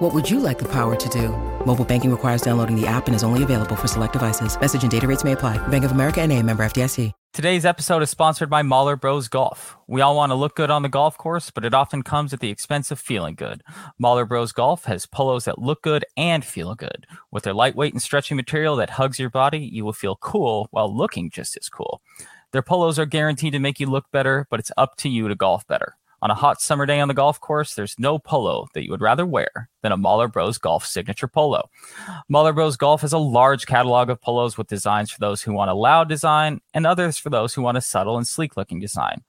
What would you like the power to do? Mobile banking requires downloading the app and is only available for select devices. Message and data rates may apply. Bank of America and a member FDIC. Today's episode is sponsored by Mahler Bros Golf. We all want to look good on the golf course, but it often comes at the expense of feeling good. Mahler Bros Golf has polos that look good and feel good. With their lightweight and stretchy material that hugs your body, you will feel cool while looking just as cool. Their polos are guaranteed to make you look better, but it's up to you to golf better. On a hot summer day on the golf course, there's no polo that you would rather wear than a Mahler Bros Golf signature polo. Mahler Bros Golf has a large catalog of polos with designs for those who want a loud design and others for those who want a subtle and sleek looking design.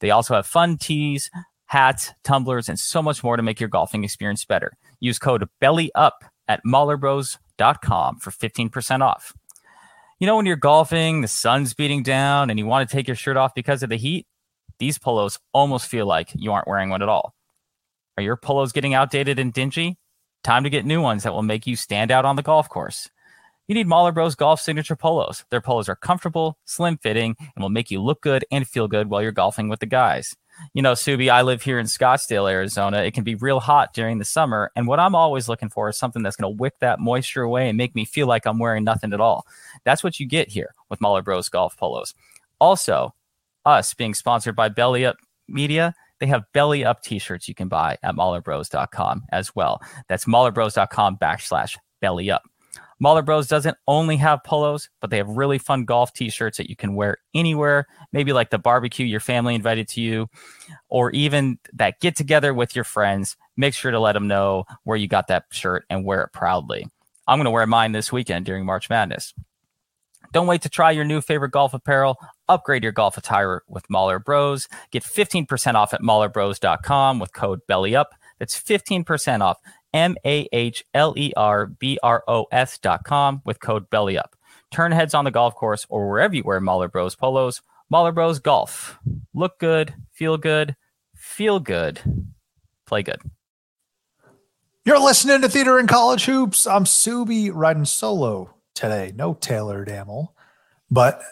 They also have fun tees, hats, tumblers, and so much more to make your golfing experience better. Use code BELLYUP at mahlerbros.com for 15% off. You know, when you're golfing, the sun's beating down, and you want to take your shirt off because of the heat? These polos almost feel like you aren't wearing one at all. Are your polos getting outdated and dingy? Time to get new ones that will make you stand out on the golf course. You need Mahler Bros Golf Signature Polos. Their polos are comfortable, slim fitting, and will make you look good and feel good while you're golfing with the guys. You know, Subi, I live here in Scottsdale, Arizona. It can be real hot during the summer. And what I'm always looking for is something that's going to wick that moisture away and make me feel like I'm wearing nothing at all. That's what you get here with Mahler Bros Golf Polos. Also, us being sponsored by Belly Up Media, they have belly up t-shirts you can buy at mahlerbros.com as well. That's mahlerbros.com backslash belly up. Mahler Bros doesn't only have polos, but they have really fun golf t-shirts that you can wear anywhere, maybe like the barbecue your family invited to you, or even that get together with your friends. Make sure to let them know where you got that shirt and wear it proudly. I'm going to wear mine this weekend during March Madness. Don't wait to try your new favorite golf apparel. Upgrade your golf attire with Mahler Bros. Get 15% off at mahlerbros.com with code BELLYUP. That's 15% off. M A H L E R B R O S dot com with code BELLYUP. Turn heads on the golf course or wherever you wear Mahler Bros polos. Mahler Bros Golf. Look good, feel good, feel good, play good. You're listening to Theater in College Hoops. I'm Subi riding solo today. No Taylor Damel, but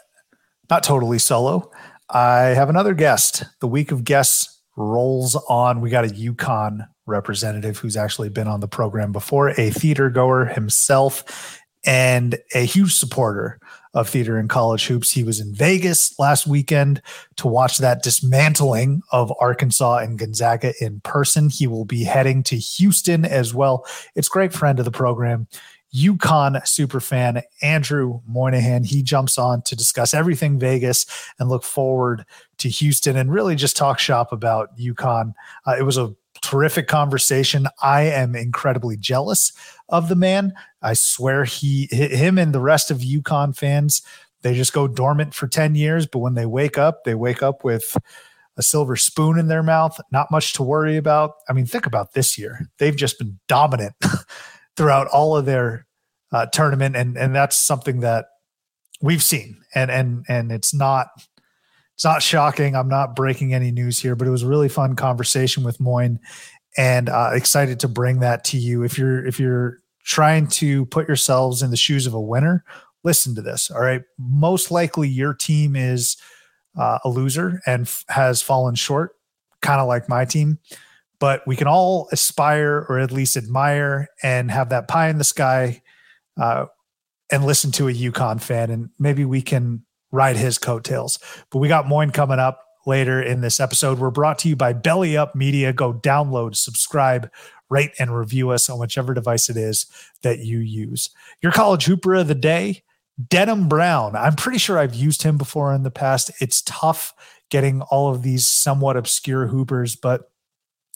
not totally solo. I have another guest. The week of guests rolls on. We got a UConn representative who's actually been on the program before, a theater goer himself, and a huge supporter of theater in college hoops. He was in Vegas last weekend to watch that dismantling of Arkansas and Gonzaga in person. He will be heading to Houston as well. It's great friend of the program. UConn superfan Andrew Moynihan. He jumps on to discuss everything Vegas and look forward to Houston and really just talk shop about UConn. Uh, it was a terrific conversation. I am incredibly jealous of the man. I swear he, him, and the rest of UConn fans, they just go dormant for 10 years, but when they wake up, they wake up with a silver spoon in their mouth, not much to worry about. I mean, think about this year. They've just been dominant throughout all of their uh, tournament, and and that's something that we've seen, and and and it's not it's not shocking. I'm not breaking any news here, but it was a really fun conversation with Moyni, and uh, excited to bring that to you. If you're if you're trying to put yourselves in the shoes of a winner, listen to this. All right, most likely your team is uh, a loser and f- has fallen short, kind of like my team but we can all aspire or at least admire and have that pie in the sky uh, and listen to a UConn fan, and maybe we can ride his coattails. But we got Moyni coming up later in this episode. We're brought to you by Belly Up Media. Go download, subscribe, rate, and review us on whichever device it is that you use. Your college hooper of the day, Denham Brown. I'm pretty sure I've used him before in the past. It's tough getting all of these somewhat obscure hoopers, but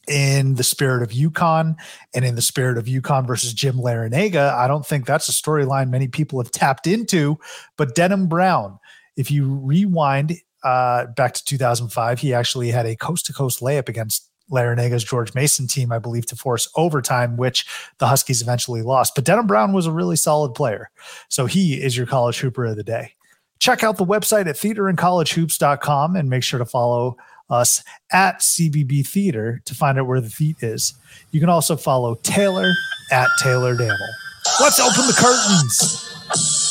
in the spirit of UConn and in the spirit of UConn versus Jim Larrañaga. I don't think that's a storyline many people have tapped into. But Denham Brown, if you rewind uh, back to 2005, he actually had a coast to coast layup against Larrañaga's George Mason team, I believe, to force overtime, which the Huskies eventually lost. But Denham Brown was a really solid player. So he is your college hooper of the day. check out the website at theaterandcollegehoops.com and make sure to follow us at CBB Theater to find out where the theat is. You can also follow Taylor at Taylor Damel. Let's open the curtains.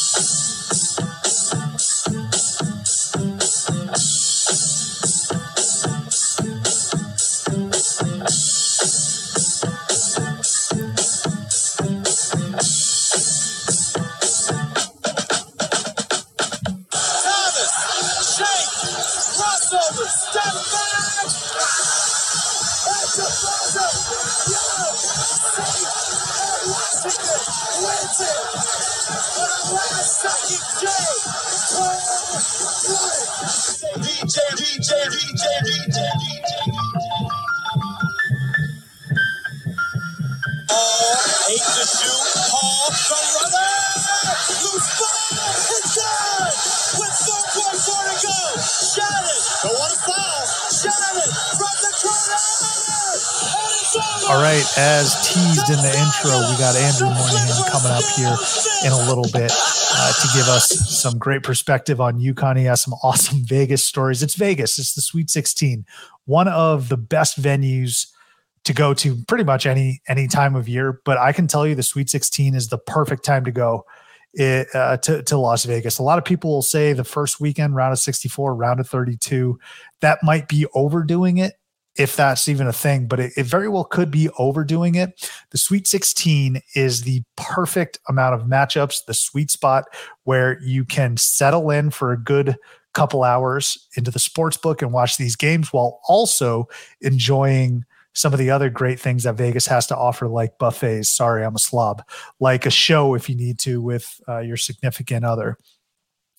Eight to shoot. Paul, the runner. Loose ball. It's good. With 4.4 to go. Don't want to foul. From the corner. And it's over. All right, as teased in the intro, we got Andrew Moynihan coming up here in a little bit uh, to give us some great perspective on UConn. He has some awesome Vegas stories. It's Vegas, it's the Sweet 16, one of the best venues to go to pretty much any any time of year. But I can tell you the Sweet 16 is the perfect time to go it, uh, to, to Las Vegas. A lot of people will say the first weekend, round of 64, round of 32, that might be overdoing it if that's even a thing, but it, it, very well could be overdoing it. The Sweet 16 is the perfect amount of matchups, the sweet spot where you can settle in for a good couple hours into the sports book and watch these games while also enjoying some of the other great things that Vegas has to offer, like buffets. Sorry, I'm a slob. Like a show if you need to with uh, your significant other.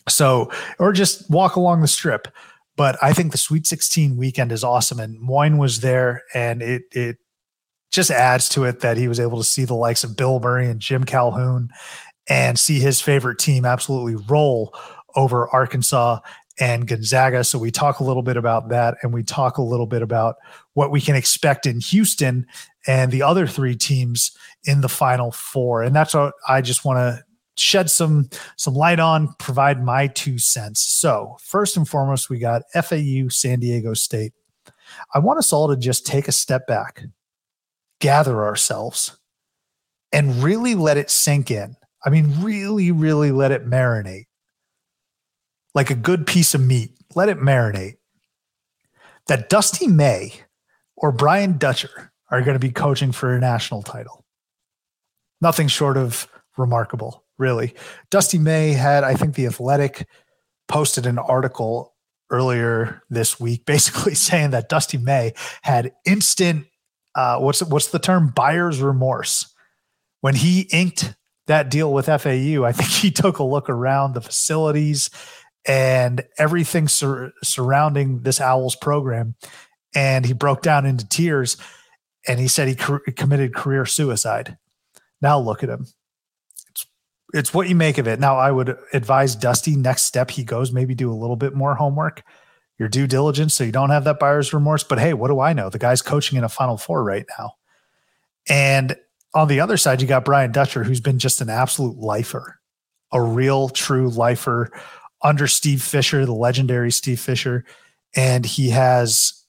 So, or just walk along the strip but I think the Sweet 16 weekend is awesome. And Moyni was there, and it it just adds to it that he was able to see the likes of Bill Murray and Jim Calhoun and see his favorite team absolutely roll over Arkansas and Gonzaga. So we talk a little bit about that, and we talk a little bit about what we can expect in Houston and the other three teams in the Final Four. And that's what I just want to shed some some light on, provide my two cents. So, first and foremost, we got FAU San Diego State. I want us all to just take a step back, gather ourselves, and really let it sink in. I mean, really, really let it marinate like a good piece of meat. Let it marinate. That Dusty May or Brian Dutcher are going to be coaching for a national title. Nothing short of remarkable really. Dusty May had, I think, the Athletic posted an article earlier this week, basically saying that Dusty May had instant, uh, what's what's the term, buyer's remorse when he inked that deal with FAU. I think he took a look around the facilities and everything sur- surrounding this Owls program, and he broke down into tears. And he said he committed career suicide. Now look at him it's what you make of it. Now, I would advise Dusty next step he goes, maybe do a little bit more homework, your due diligence, so you don't have that buyer's remorse. But hey, what do I know? The guy's coaching in a Final Four right now, and on the other side, you got Brian Dutcher, who's been just an absolute lifer, a real true lifer under Steve Fisher, the legendary Steve Fisher, and he has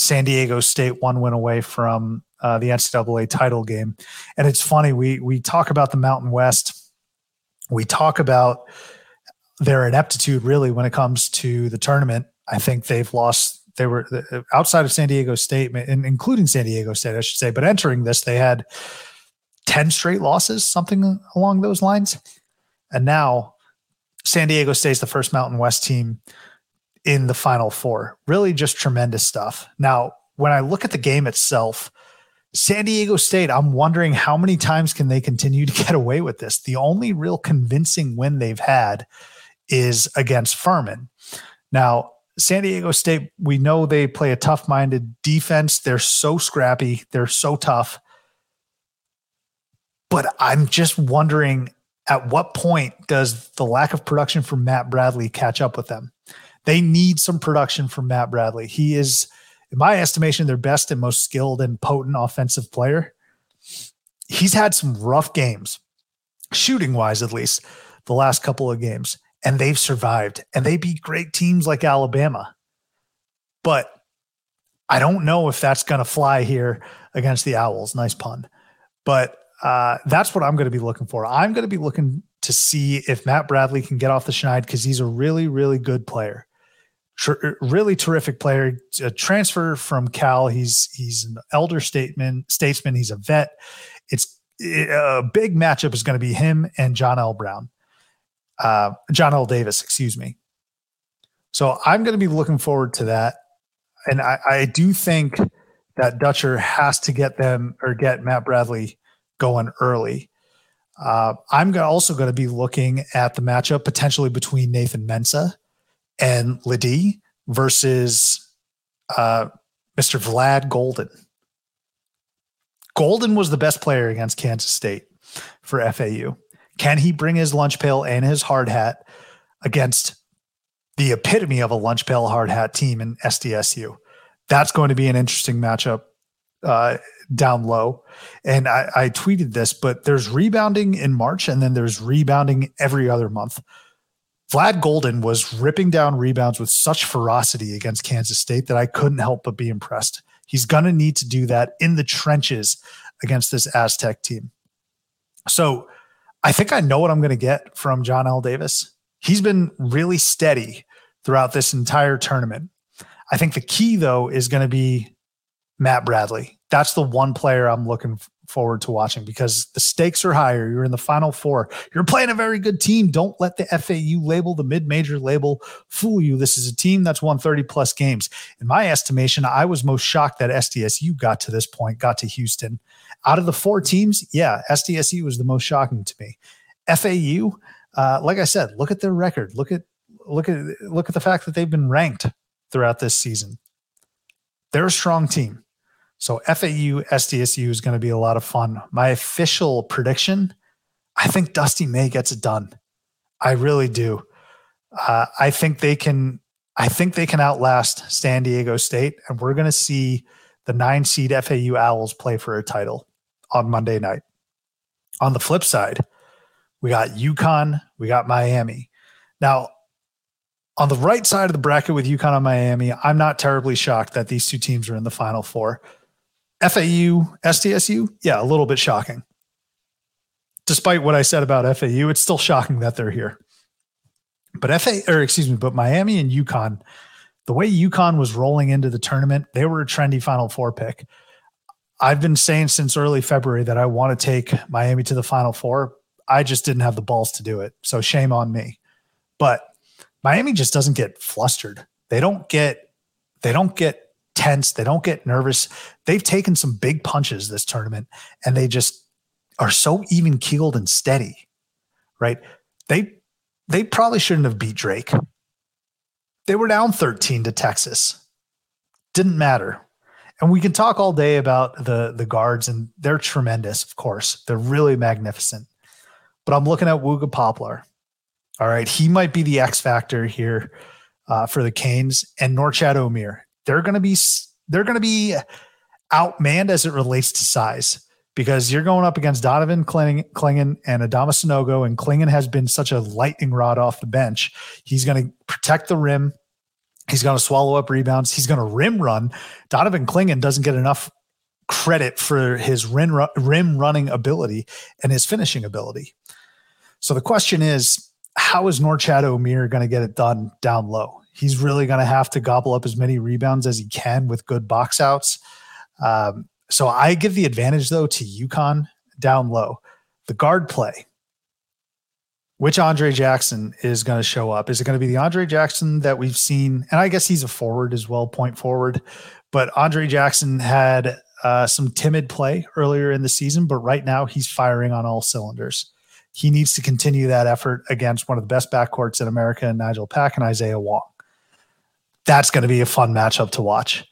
San Diego State one win away from uh, the NCAA title game. And it's funny we we talk about the Mountain West we talk about their ineptitude really when it comes to the tournament. I think they've lost. They were outside of San Diego State, and including San Diego State, I should say. But entering this, they had ten straight losses, something along those lines. And now, San Diego State's the first Mountain West team in the Final Four. Really, just tremendous stuff. Now, when I look at the game itself, San Diego State, I'm wondering how many times can they continue to get away with this? The only real convincing win they've had is against Furman. Now, San Diego State, we know they play a tough minded defense. They're so scrappy, they're so tough. But I'm just wondering at what point does the lack of production from Matt Bradley catch up with them? They need some production from Matt Bradley. He is in my estimation, their best and most skilled and potent offensive player. He's had some rough games, shooting wise, at least, the last couple of games. and they've survived and they beat great teams like Alabama. But I don't know if that's going to fly here against the Owls. Nice pun. But uh, that's what I'm going to be looking for. I'm going to be looking to see if Matt Bradley can get off the schneid because he's a really, really good player. Really terrific player. A transfer from Cal. He's he's an elder statesman. Statesman. He's a vet. It's a big matchup is going to be him and Johnell Brown, uh, Johnell Davis. Excuse me. So I'm going to be looking forward to that, and I, I do think that Dutcher has to get them or get Matt Bradley going early. Uh, I'm also going to be looking at the matchup potentially between Nathan Mensah and LeDee versus uh, Mr. Vlad Goldin. Goldin was the best player against Kansas State for FAU. Can he bring his lunch pail and his hard hat against the epitome of a lunch pail hard hat team in SDSU? That's going to be an interesting matchup uh, down low. And I, I tweeted this, but there's rebounding in March and then there's rebounding every other month. Vlad Goldin was ripping down rebounds with such ferocity against Kansas State that I couldn't help but be impressed. He's going to need to do that in the trenches against this Aztec team. So I think I know what I'm going to get from Johnell Davis. He's been really steady throughout this entire tournament. I think the key, though, is going to be Matt Bradley. That's the one player I'm looking forward to watching because the stakes are higher. You're in the final four. You're playing a very good team. Don't let the FAU label, the mid major label, fool you. This is a team that's won 30 plus games. In my estimation, I was most shocked that SDSU got to this point, got to Houston. Out of the four teams, yeah, SDSU was the most shocking to me. FAU, uh, like I said, look at their record. Look at look at look at the fact that they've been ranked throughout this season. They're a strong team. So FAU SDSU is going to be a lot of fun. My official prediction, I think Dusty May gets it done. I really do. Uh, I think they can. I think they can outlast San Diego State, and we're going to see the nine seed FAU Owls play for a title on Monday night. On the flip side, we got UConn, we got Miami. Now, on the right side of the bracket with UConn and Miami, I'm not terribly shocked that these two teams are in the Final Four. FAU, SDSU, yeah, a little bit shocking. Despite what I said about FAU, it's still shocking that they're here. But FA, or excuse me, but Miami and UConn, the way UConn was rolling into the tournament, they were a trendy Final Four pick. I've been saying since early February that I want to take Miami to the Final Four. I just didn't have the balls to do it. So shame on me. But Miami just doesn't get flustered. They don't get they don't get tense. They don't get nervous. They've taken some big punches this tournament and they just are so even keeled and steady, right? They they probably shouldn't have beat Drake. They were down 13 to Texas. Didn't matter. And we can talk all day about the the guards and they're tremendous, of course. They're really magnificent. But I'm looking at Wooga Poplar. All right, he might be the X factor here uh, for the Canes and Norchad Omier they're going to be they're going to be outmanned as it relates to size because you're going up against Donovan Clingan and Adama Sanogo, and Clingan has been such a lightning rod off the bench. He's going to protect the rim. He's going to swallow up rebounds. He's going to rim run. Donovan Clingan doesn't get enough credit for his rim, rim running ability and his finishing ability. So the question is, how is Norchad Omier going to get it done down low? He's really going to have to gobble up as many rebounds as he can with good box outs. Um, so I give the advantage though to UConn down low. The guard play. Which Andre Jackson is going to show up? Is it going to be the Andre Jackson that we've seen? And I guess he's a forward as well, point forward. But Andre Jackson had uh, some timid play earlier in the season, but right now he's firing on all cylinders. He needs to continue that effort against one of the best backcourts in America, Nigel Pack and Isaiah Wong that's going to be a fun matchup to watch.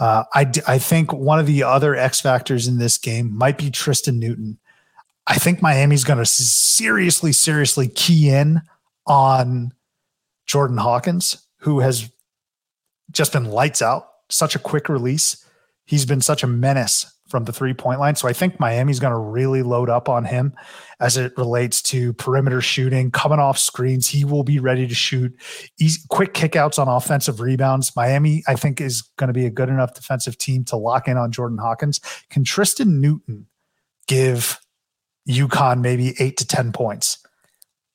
Uh, I, I think one of the other X factors in this game might be Tristan Newton. I think Miami's going to seriously, seriously key in on Jordan Hawkins, who has just been lights out, such a quick release. he's been such a menace from the three point line. So I think Miami's going to really load up on him as it relates to perimeter shooting, coming off screens. He will be ready to shoot easy, quick kickouts on offensive rebounds. Miami, I think, is going to be a good enough defensive team to lock in on Jordan Hawkins. Can Tristan Newton give UConn maybe eight to 10 points?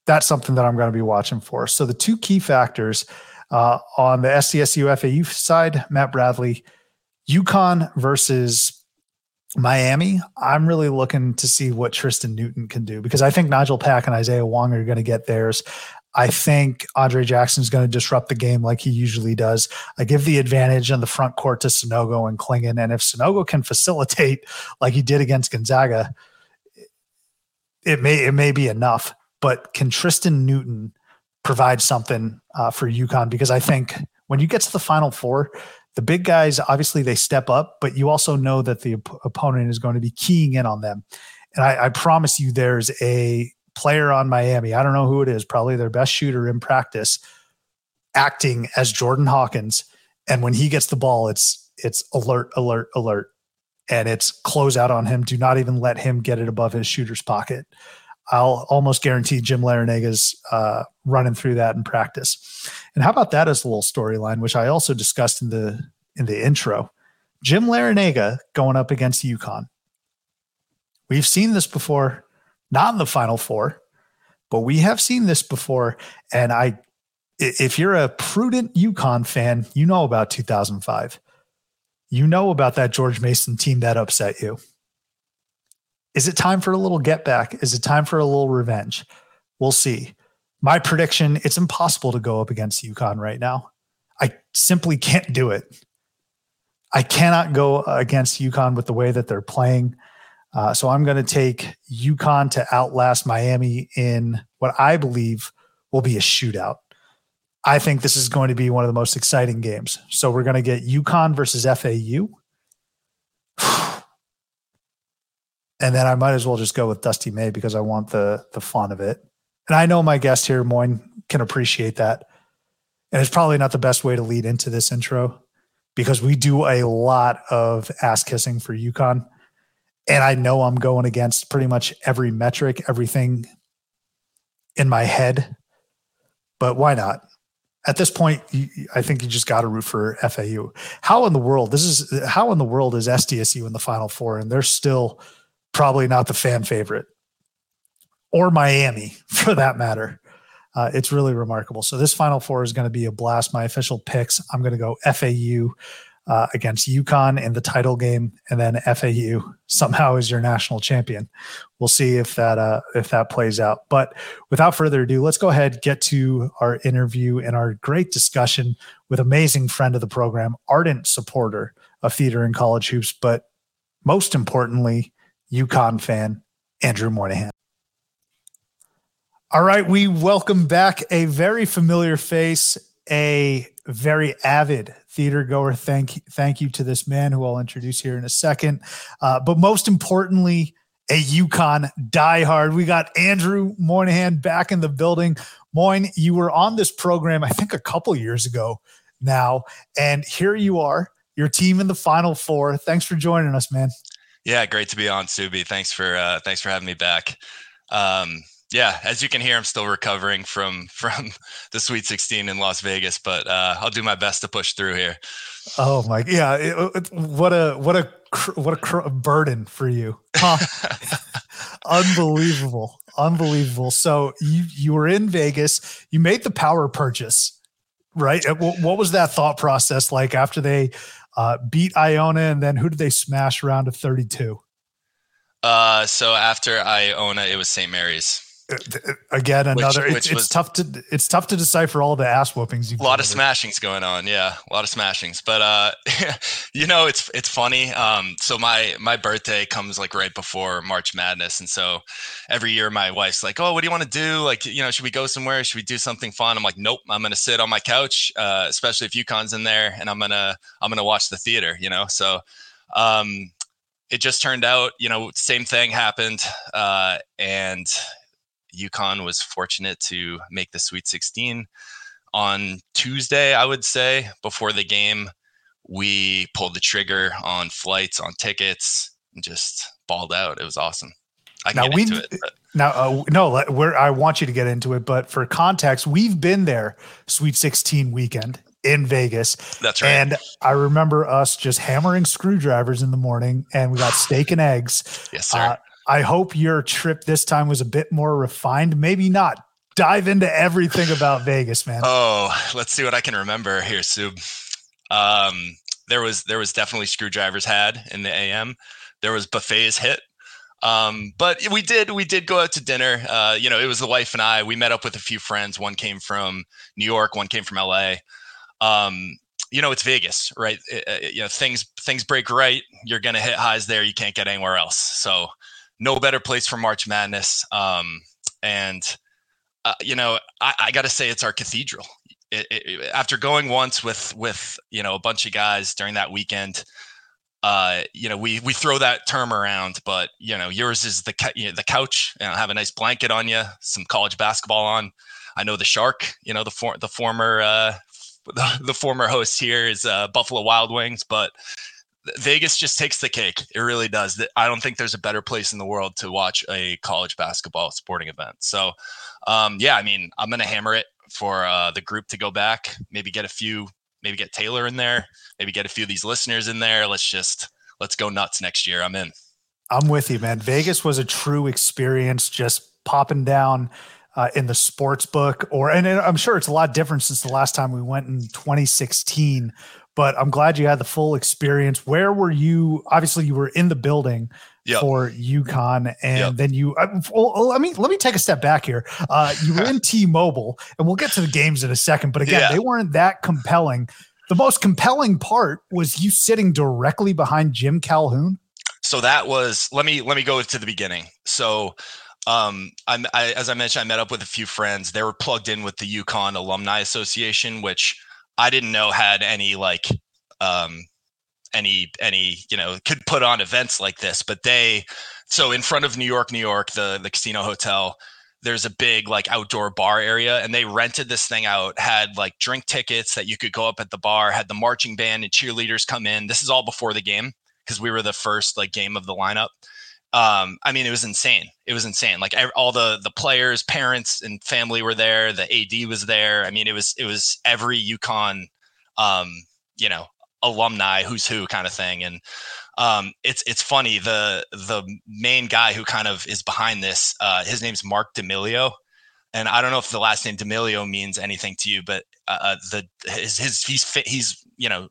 That's something that I'm going to be watching for. So the two key factors uh, on the SDSU FAU side, Matt Bradley, UConn versus Miami, I'm really looking to see what Tristan Newton can do because I think Nigel Pack and Isaiah Wong are going to get theirs. I think Andre Jackson is going to disrupt the game like he usually does. I give the advantage on the front court to Sanogo and Clingan. And if Sanogo can facilitate like he did against Gonzaga, it may it may be enough. But can Tristan Newton provide something uh, for UConn? Because I think when you get to the Final Four, the big guys obviously they step up, but you also know that the op- opponent is going to be keying in on them. And I, I promise you, there's a player on Miami. I don't know who it is, probably their best shooter in practice, acting as Jordan Hawkins. And when he gets the ball, it's it's alert, alert, alert, and it's close out on him. Do not even let him get it above his shooter's pocket. I'll almost guarantee Jim Larranaga's uh, running through that in practice. And how about that as a little storyline, which I also discussed in the in the intro? Jim Larranaga going up against UConn. We've seen this before, not in the Final Four, but we have seen this before. And I, if you're a prudent UConn fan, you know about 2005. You know about that George Mason team that upset you. Is it time for a little get back? Is it time for a little revenge? We'll see. My prediction it's impossible to go up against UConn right now. I simply can't do it. I cannot go against UConn with the way that they're playing. Uh, so I'm going to take UConn to outlast Miami in what I believe will be a shootout. I think this is going to be one of the most exciting games. So we're going to get UConn versus FAU. and then I might as well just go with Dusty May because I want the the fun of it. And I know my guest here, Moyni, can appreciate that. And it's probably not the best way to lead into this intro because we do a lot of ass kissing for UConn. And I know I'm going against pretty much every metric, everything in my head. But why not? At this point, I think you just got to root for FAU. How in the world? This is how in the world is SDSU in the Final Four, and they're still probably not the fan favorite, or Miami for that matter. Uh, it's really remarkable. So this Final Four is going to be a blast. My official picks: I'm going to go FAU uh, against UConn in the title game, and then FAU somehow is your national champion. We'll see if that uh, if that plays out. But without further ado, let's go ahead get to our interview and our great discussion with amazing friend of the program, ardent supporter of theater and college hoops, but most importantly, UConn fan, Andrew Moynihan. All right, we welcome back a very familiar face, a very avid theater goer. Thank thank you to this man who I'll introduce here in a second. Uh, but most importantly, a UConn diehard. We got Andrew Moynihan back in the building. Moyni, you were on this program, I think, a couple years ago now, and here you are, your team in the Final Four. Thanks for joining us, man. Yeah, great to be on, Subi. Thanks for uh, thanks for having me back. Um, yeah, as you can hear, I'm still recovering from from the Sweet 16 in Las Vegas, but uh, I'll do my best to push through here. Oh my, yeah! It, it, what a what a what a cr- burden for you! Huh? unbelievable, unbelievable. So you you were in Vegas. You made the power purchase, right? What, what was that thought process like after they uh, beat Iona, and then who did they smash around of 32? Uh, so after Iona, it was St. Mary's. Again, another. Which, which it's, it's tough to it's tough to decipher all the ass whoopings. You a lot of smashings going on, yeah, a lot of smashings. But uh, you know, it's it's funny. Um, so my my birthday comes like right before March Madness, and so every year my wife's like, "Oh, what do you want to do? Like, you know, should we go somewhere? Should we do something fun?" I'm like, "Nope, I'm gonna sit on my couch, uh, especially if UConn's in there, and I'm gonna I'm gonna watch the theater." You know, so. Um, it just turned out, you know, same thing happened, uh, and UConn was fortunate to make the Sweet 16 on Tuesday, I would say, before the game. we pulled the trigger on flights, on tickets, and just balled out. It was awesome. I can Now get we into it. but- now uh, no, we're, I want you to get into it, but for context, we've been there Sweet 16 weekend in Vegas, That's right. and I remember us just hammering screwdrivers in the morning, and we got steak and eggs. yes, sir. Uh, I hope your trip this time was a bit more refined. Maybe not. Dive into everything about Vegas, man. Oh, let's see what I can remember here, Sub. Um, there was there was definitely screwdrivers had in the AM. There was buffets hit. Um, but we did we did go out to dinner. Uh, you know, it was the wife and I. We met up with a few friends. One came from New York, one came from LA. Um, you know, it's Vegas, right? It- it- you know, things things break right. You're gonna hit highs there. You can't get anywhere else. So, no better place for March Madness. Um, and uh, you know, I, I got to say, it's our cathedral. It, it, after going once with with you know a bunch of guys during that weekend, uh, you know, we we throw that term around, but you know, yours is the you know, the couch. You know, have a nice blanket on you, some college basketball on. I know the shark. You know, the for, the former uh, the, the former host here is uh, Buffalo Wild Wings, but Vegas just takes the cake. It really does. I don't think there's a better place in the world to watch a college basketball sporting event. So, um, yeah, I mean, I'm gonna hammer it for uh, the group to go back. Maybe get a few. Maybe get Taylor in there. Maybe get a few of these listeners in there. Let's just let's go nuts next year. I'm in. I'm with you, man. Vegas was a true experience just popping down uh, in the sports book or and I'm sure it's a lot different since the last time we went in 2016, but I'm glad you had the full experience. Where were you? Obviously you were in the building Yep. for UConn and Yep. then you uh, well, let me let me take a step back here. Uh, you were in T-Mobile and we'll get to the games in a second, but again, Yeah. they weren't that compelling. The most compelling part was you sitting directly behind Jim Calhoun. so that was let me let me go to the beginning so um I'm, I, as i mentioned i met up with a few friends they were plugged in with the UConn alumni association which i didn't know had any like um any any you know could put on events like this but they so in front of new york new york the the casino hotel there's a big like outdoor bar area and they rented this thing out had like drink tickets that you could go up at the bar had the marching band and cheerleaders come in this is all before the game because we were the first like game of the lineup. Um, I mean, it was insane. It was insane. Like all the the players, parents, and family were there. The AD was there. I mean, it was it was every UConn, um, you know, alumni who's who kind of thing. And um, it's it's funny. The the main guy who kind of is behind this, uh, his name's Marc D'Amelio. And I don't know if the last name D'Amelio means anything to you, but uh, uh, the his his he's he's you know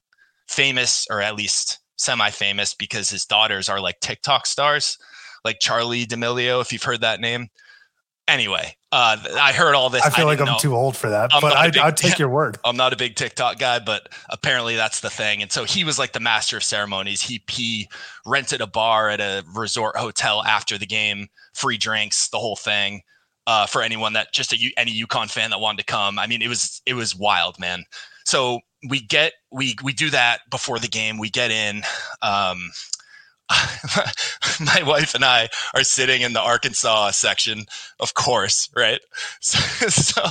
famous or at least semi-famous because his daughters are like TikTok stars, like Charli D'Amelio, if you've heard that name. Anyway, uh, I heard all this. I feel like I'm know. too old for that, I'm but I'd, big- I'd take your word. I'm not a big TikTok guy, but apparently that's the thing. And so he was like the master of ceremonies. He he rented a bar at a resort hotel after the game, free drinks, the whole thing. Uh, for anyone that just a any UConn fan that wanted to come. I mean, it was it was wild, man. So we get we we do that before the game. We get in. Um, my wife and I are sitting in the Arkansas section, of course, right? So, so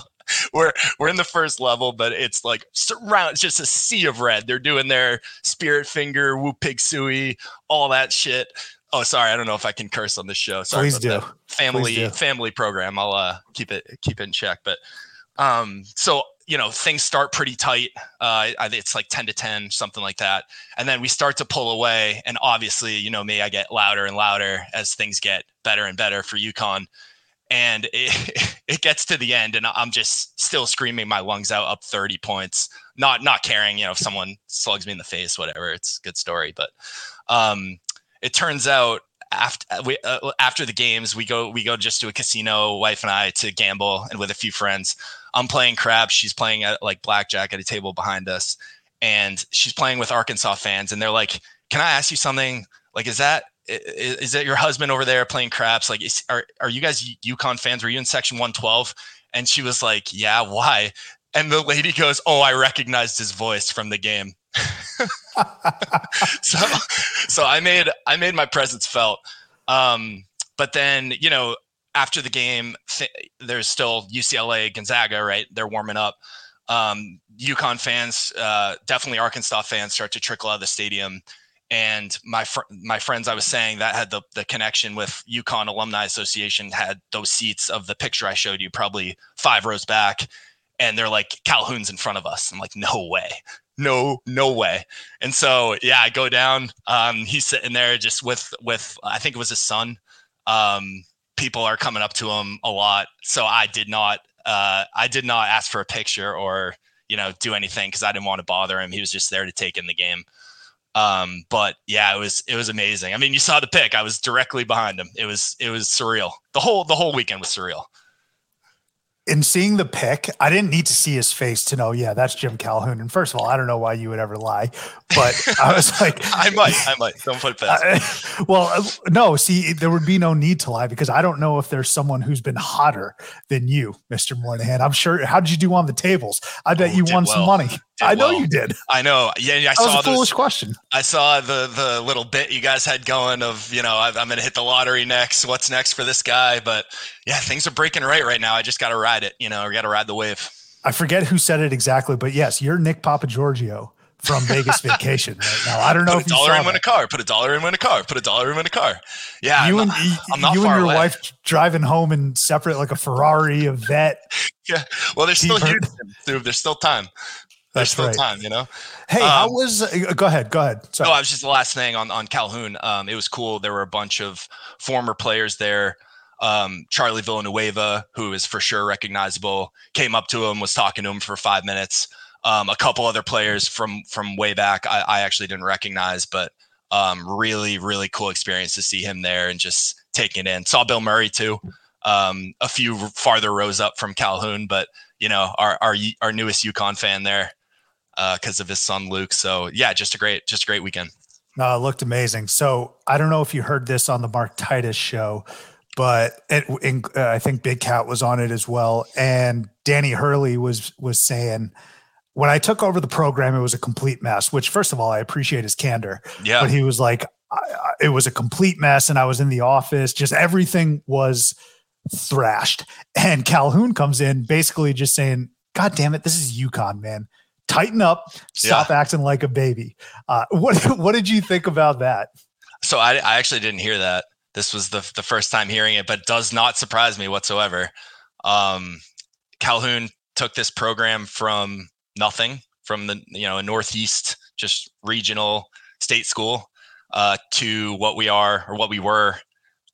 we're we're in the first level, but it's like surround it's just a sea of red. They're doing their spirit finger, whoop Pig Sooie, all that shit. Oh, sorry, I don't know if I can curse on this show. Sorry Please do. Family do. family program. I'll uh, keep it keep it in check. But um, so you know things start pretty tight. Uh, it's like ten to ten, something like that, and then we start to pull away. And obviously, you know me, I get louder and louder as things get better and better for UConn and it, it gets to the end and i'm just still screaming my lungs out up 30 points not not caring you know if someone slugs me in the face whatever it's a good story but um it turns out after we, uh, after the games we go we go just to a casino wife and i to gamble and with a few friends i'm playing craps she's playing at like blackjack at a table behind us and she's playing with arkansas fans and they're like can i ask you something like is that i- i- is that your husband over there playing craps? Like, is, are are you guys UConn fans? Were you in section 112? And she was like, Yeah, why? And the lady goes, Oh, I recognized his voice from the game. so so I made I made my presence felt. Um, but then, you know, after the game, th- there's still UCLA, Gonzaga, right? They're warming up. um, UConn fans, uh, definitely Arkansas fans, start to trickle out of the stadium. And my fr- my friends, I was saying that had the the connection with UConn Alumni Association had those seats of the picture I showed you, probably five rows back, and they're like Calhoun's in front of us. I'm like, no way, no, no way. And so yeah, I go down. Um, he's sitting there just with with I think it was his son. Um, people are coming up to him a lot, so I did not uh, I did not ask for a picture or you know do anything because I didn't want to bother him. He was just there to take in the game. Um, but yeah, it was it was amazing. I mean, you saw the pick. I was directly behind him. It was it was surreal. The whole the whole weekend was surreal in seeing the pick, I didn't need to see his face to know, yeah, that's Jim Calhoun. And first of all, I don't know why you would ever lie, but I was like, I might, I might. Don't put it past. Uh, well, uh, no, see, there would be no need to lie because I don't know if there's someone who's been hotter than you, Mr. Moynihan. I'm sure. How did you do on the tables? I bet oh, you won well. some money. I know well. you did. I know. Yeah, I that saw was a foolish question. I saw the the little bit you guys had going of you know I, I'm going to hit the lottery next. What's next for this guy? But yeah, things are breaking right right now. I just got to ride it. You know, I got to ride the wave. I forget who said it exactly, but yes, you're Nick Papagiorgio from Vegas Vacation right now. I don't know put if a dollar in win a car. Put a dollar in win a car. Put a dollar in win a car. Yeah, you I'm and not you and your away. wife driving home in separate like a Ferrari, a Vet. Yeah, well, there's still Houston, There's still time. There's still right. time, you know. Hey, um, how was? Uh, go ahead. Go ahead. Sorry. No, I was just the last thing on on Calhoun. Um, it was cool. There were a bunch of former players there. Um, Charlie Villanueva, who is for sure recognizable, came up to him, was talking to him for five minutes. Um, a couple other players from from way back, I, I actually didn't recognize, but um, really, really cool experience to see him there and just taking it in. Saw Bill Murray too, um, a few farther rows up from Calhoun, but you know, our our our newest UConn fan there because uh, of his son Luke. So yeah, just a great, just a great weekend. No, it looked amazing. So I don't know if you heard this on the Mark Titus show, but it, in, uh, I think Big Cat was on it as well, and Danny Hurley was was saying when I took over the program, it was a complete mess. Which, first of all, I appreciate his candor. Yeah, but he was like, I, I, it was a complete mess, and I was in the office. Just everything was thrashed, and Calhoun comes in basically just saying, "God damn it, this is UConn, man." Tighten up, stop yeah. acting like a baby. Uh, what what did you think about that? So I, I actually didn't hear that. This was the the first time hearing it, but does not surprise me whatsoever. Um, Calhoun took this program from nothing, from the you know a northeast just regional state school uh, to what we are or what we were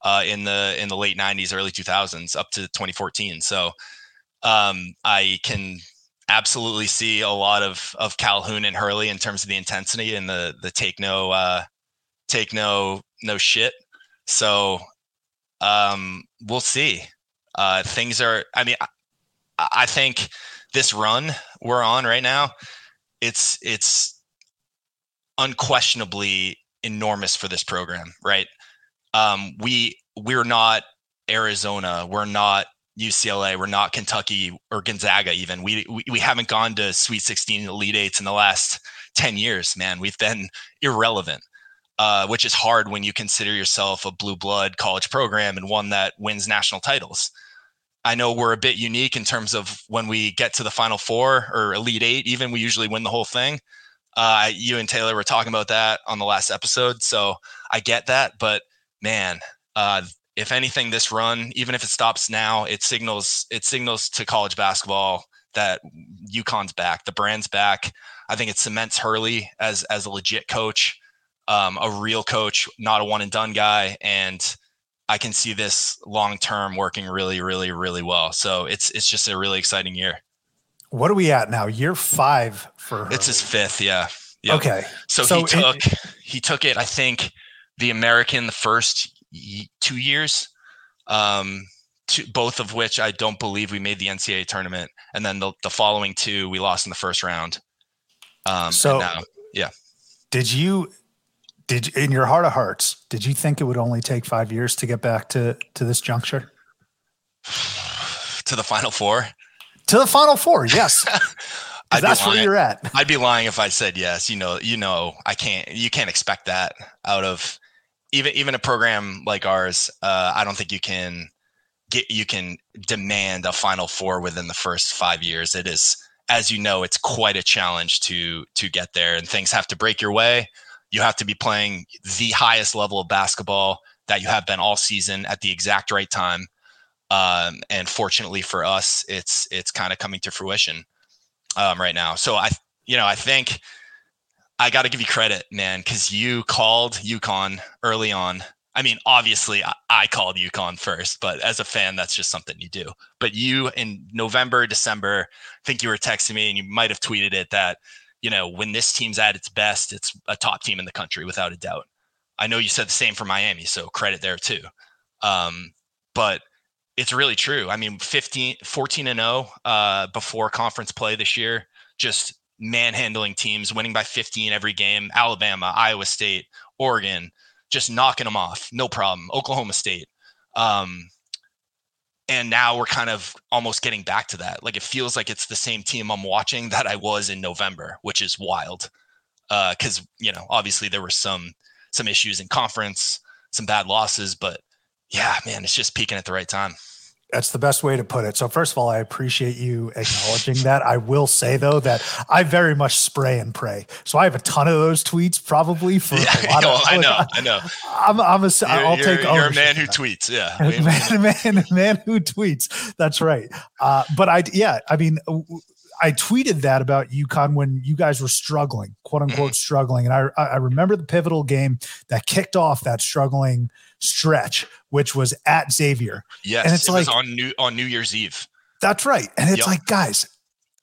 uh, in the in the late 90s early 2000s up to 2014 so um, i can absolutely see a lot of of Calhoun and Hurley in terms of the intensity and the the take no uh, take no no shit. So um, we'll see. Uh, things are. I mean, I, I think this run we're on right now, it's it's unquestionably enormous for this program, right? Um, we we're not Arizona, we're not UCLA. We're not Kentucky or Gonzaga. Even we we, we haven't gone to Sweet 16 Elite Eights in the last 10 years. Man, we've been irrelevant, uh, which is hard when you consider yourself a blue blood college program and one that wins national titles. I know we're a bit unique in terms of when we get to the Final Four or Elite Eight. Even we usually win the whole thing. Uh, you and Taylor were talking about that on the last episode, so I get that. But man, uh, if anything, this run, even if it stops now, it signals it signals to college basketball that UConn's back, the brand's back. I think it cements Hurley as as a legit coach, um, a real coach, not a one and done guy, and I can see this long term working really, really, really well. So it's it's just a really exciting year. What are we at now? Year five for Hurley. it's his fifth, yeah. Yep. Okay. So, so he took it, he took it. I think the American the first two years, um, two, both of which I don't believe we made the NCAA tournament, and then the, the following two we lost in the first round. Um, so now, yeah, did you did in your heart of hearts did you think it would only take five years to get back to to this juncture? to the final four. To the final four, yes. that's where you're at. I'd be lying if I said yes. You know, you know, I can't. You can't expect that out of even even a program like ours, uh, I don't think you can get you can demand a Final Four within the first five years. It is as you know, it's quite a challenge to to get there, and things have to break your way. You have to be playing the highest level of basketball that you have been all season at the exact right time. Um, and fortunately for us, it's it's kind of coming to fruition um, right now. So I, you know, I think I got to give you credit, man, because you called UConn early on. I mean, obviously, I, I called UConn first, but as a fan, that's just something you do. But you in November, December, I think you were texting me and you might have tweeted it that, you know, when this team's at its best, it's a top team in the country without a doubt. I know you said the same for Miami, so credit there too. Um, but it's really true. I mean, 15, 14 and 0 uh, before conference play this year, just manhandling teams, winning by 15 every game. Alabama, Iowa State, Oregon, just knocking them off, no problem. Oklahoma State. Um, and now we're kind of almost getting back to that. Like it feels like it's the same team I'm watching that I was in November, which is wild. Because uh, you know, obviously there were some some issues in conference, some bad losses, but yeah, man, it's just peaking at the right time. That's the best way to put it. So, first of all, I appreciate you acknowledging that. I will say though that I very much spray and pray. So I have a ton of those tweets, probably for yeah, a lot of. I know, I know. I'm, I'm a. I'll you're, take. You're a man who tweets. Yeah, man, man, man who tweets. That's right. Uh, but I, yeah, I mean, I tweeted that about UConn when you guys were struggling, quote unquote, mm-hmm. struggling, and I I remember the pivotal game that kicked off that struggling stretch, which was at Xavier. Yes, and it's it like on New on New Year's Eve. That's right, and it's yep. like guys.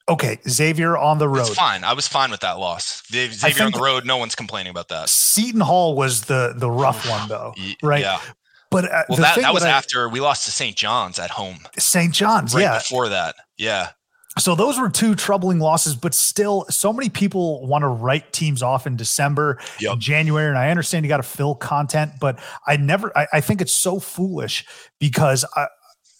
Okay, Xavier on the road. It's fine. I was fine with that loss. Xavier on the road, no one's complaining about that. Seton Hall was the the rough one though, right? Yeah. But uh, well, that, that was I, after we lost to St. John's at home. St. John's, right yeah. Before that, yeah. So those were two troubling losses, but still, so many people want to write teams off in December, yep. and January, and I understand you got to fill content, but I never. I, I think it's so foolish because I,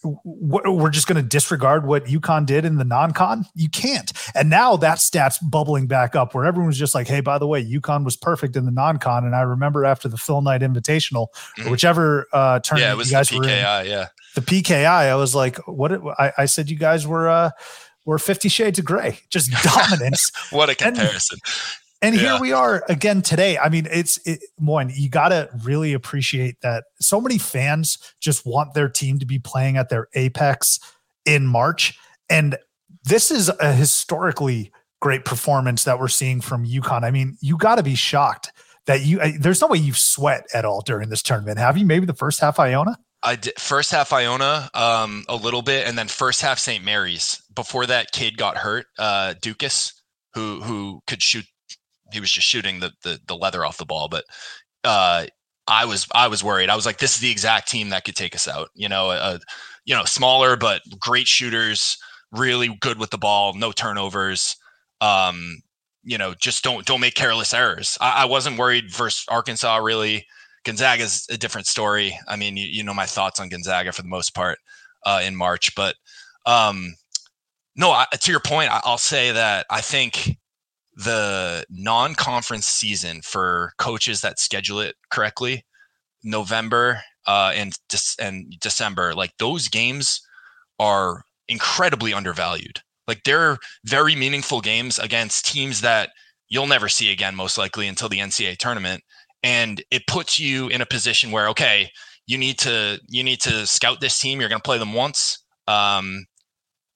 we're just going to disregard what UConn did in the non-con. You can't. And now that stat's bubbling back up where everyone's just like, hey, by the way, UConn was perfect in the non-con. And I remember after the Phil Knight Invitational, mm-hmm. whichever uh, tournament yeah, it was you guys the PKI, were in, yeah, the PKI, I was like, what? I, I said you guys were. Uh, were Fifty Shades of Grey, just dominance. what a comparison. And, and yeah. here we are again today. I mean, it's it, one, you got to really appreciate that so many fans just want their team to be playing at their apex in March. And this is a historically great performance that we're seeing from UConn. I mean, you got to be shocked that you, there's no way you've sweat at all during this tournament. Have you? Maybe the first half Iona? I did first half Iona, um, a little bit, and then first half St. Mary's. Before that kid got hurt, uh, Ducas, who who could shoot. He was just shooting the the, the leather off the ball, but uh, I was I was worried. I was like, this is the exact team that could take us out. You know, a, you know, smaller but great shooters, really good with the ball, no turnovers. Um, you know, just don't don't make careless errors. I, I wasn't worried versus Arkansas really. Gonzaga is a different story. I mean, you, you, know my thoughts on Gonzaga for the most part uh, in March, but um, no, I, to your point, I, I'll say that I think the non-conference season for coaches that schedule it correctly, November uh, and De- and December, like those games are incredibly undervalued. Like they're very meaningful games against teams that you'll never see again, most likely until the NCAA tournament and it puts you in a position where okay you need to you need to scout this team. You're going to play them once um,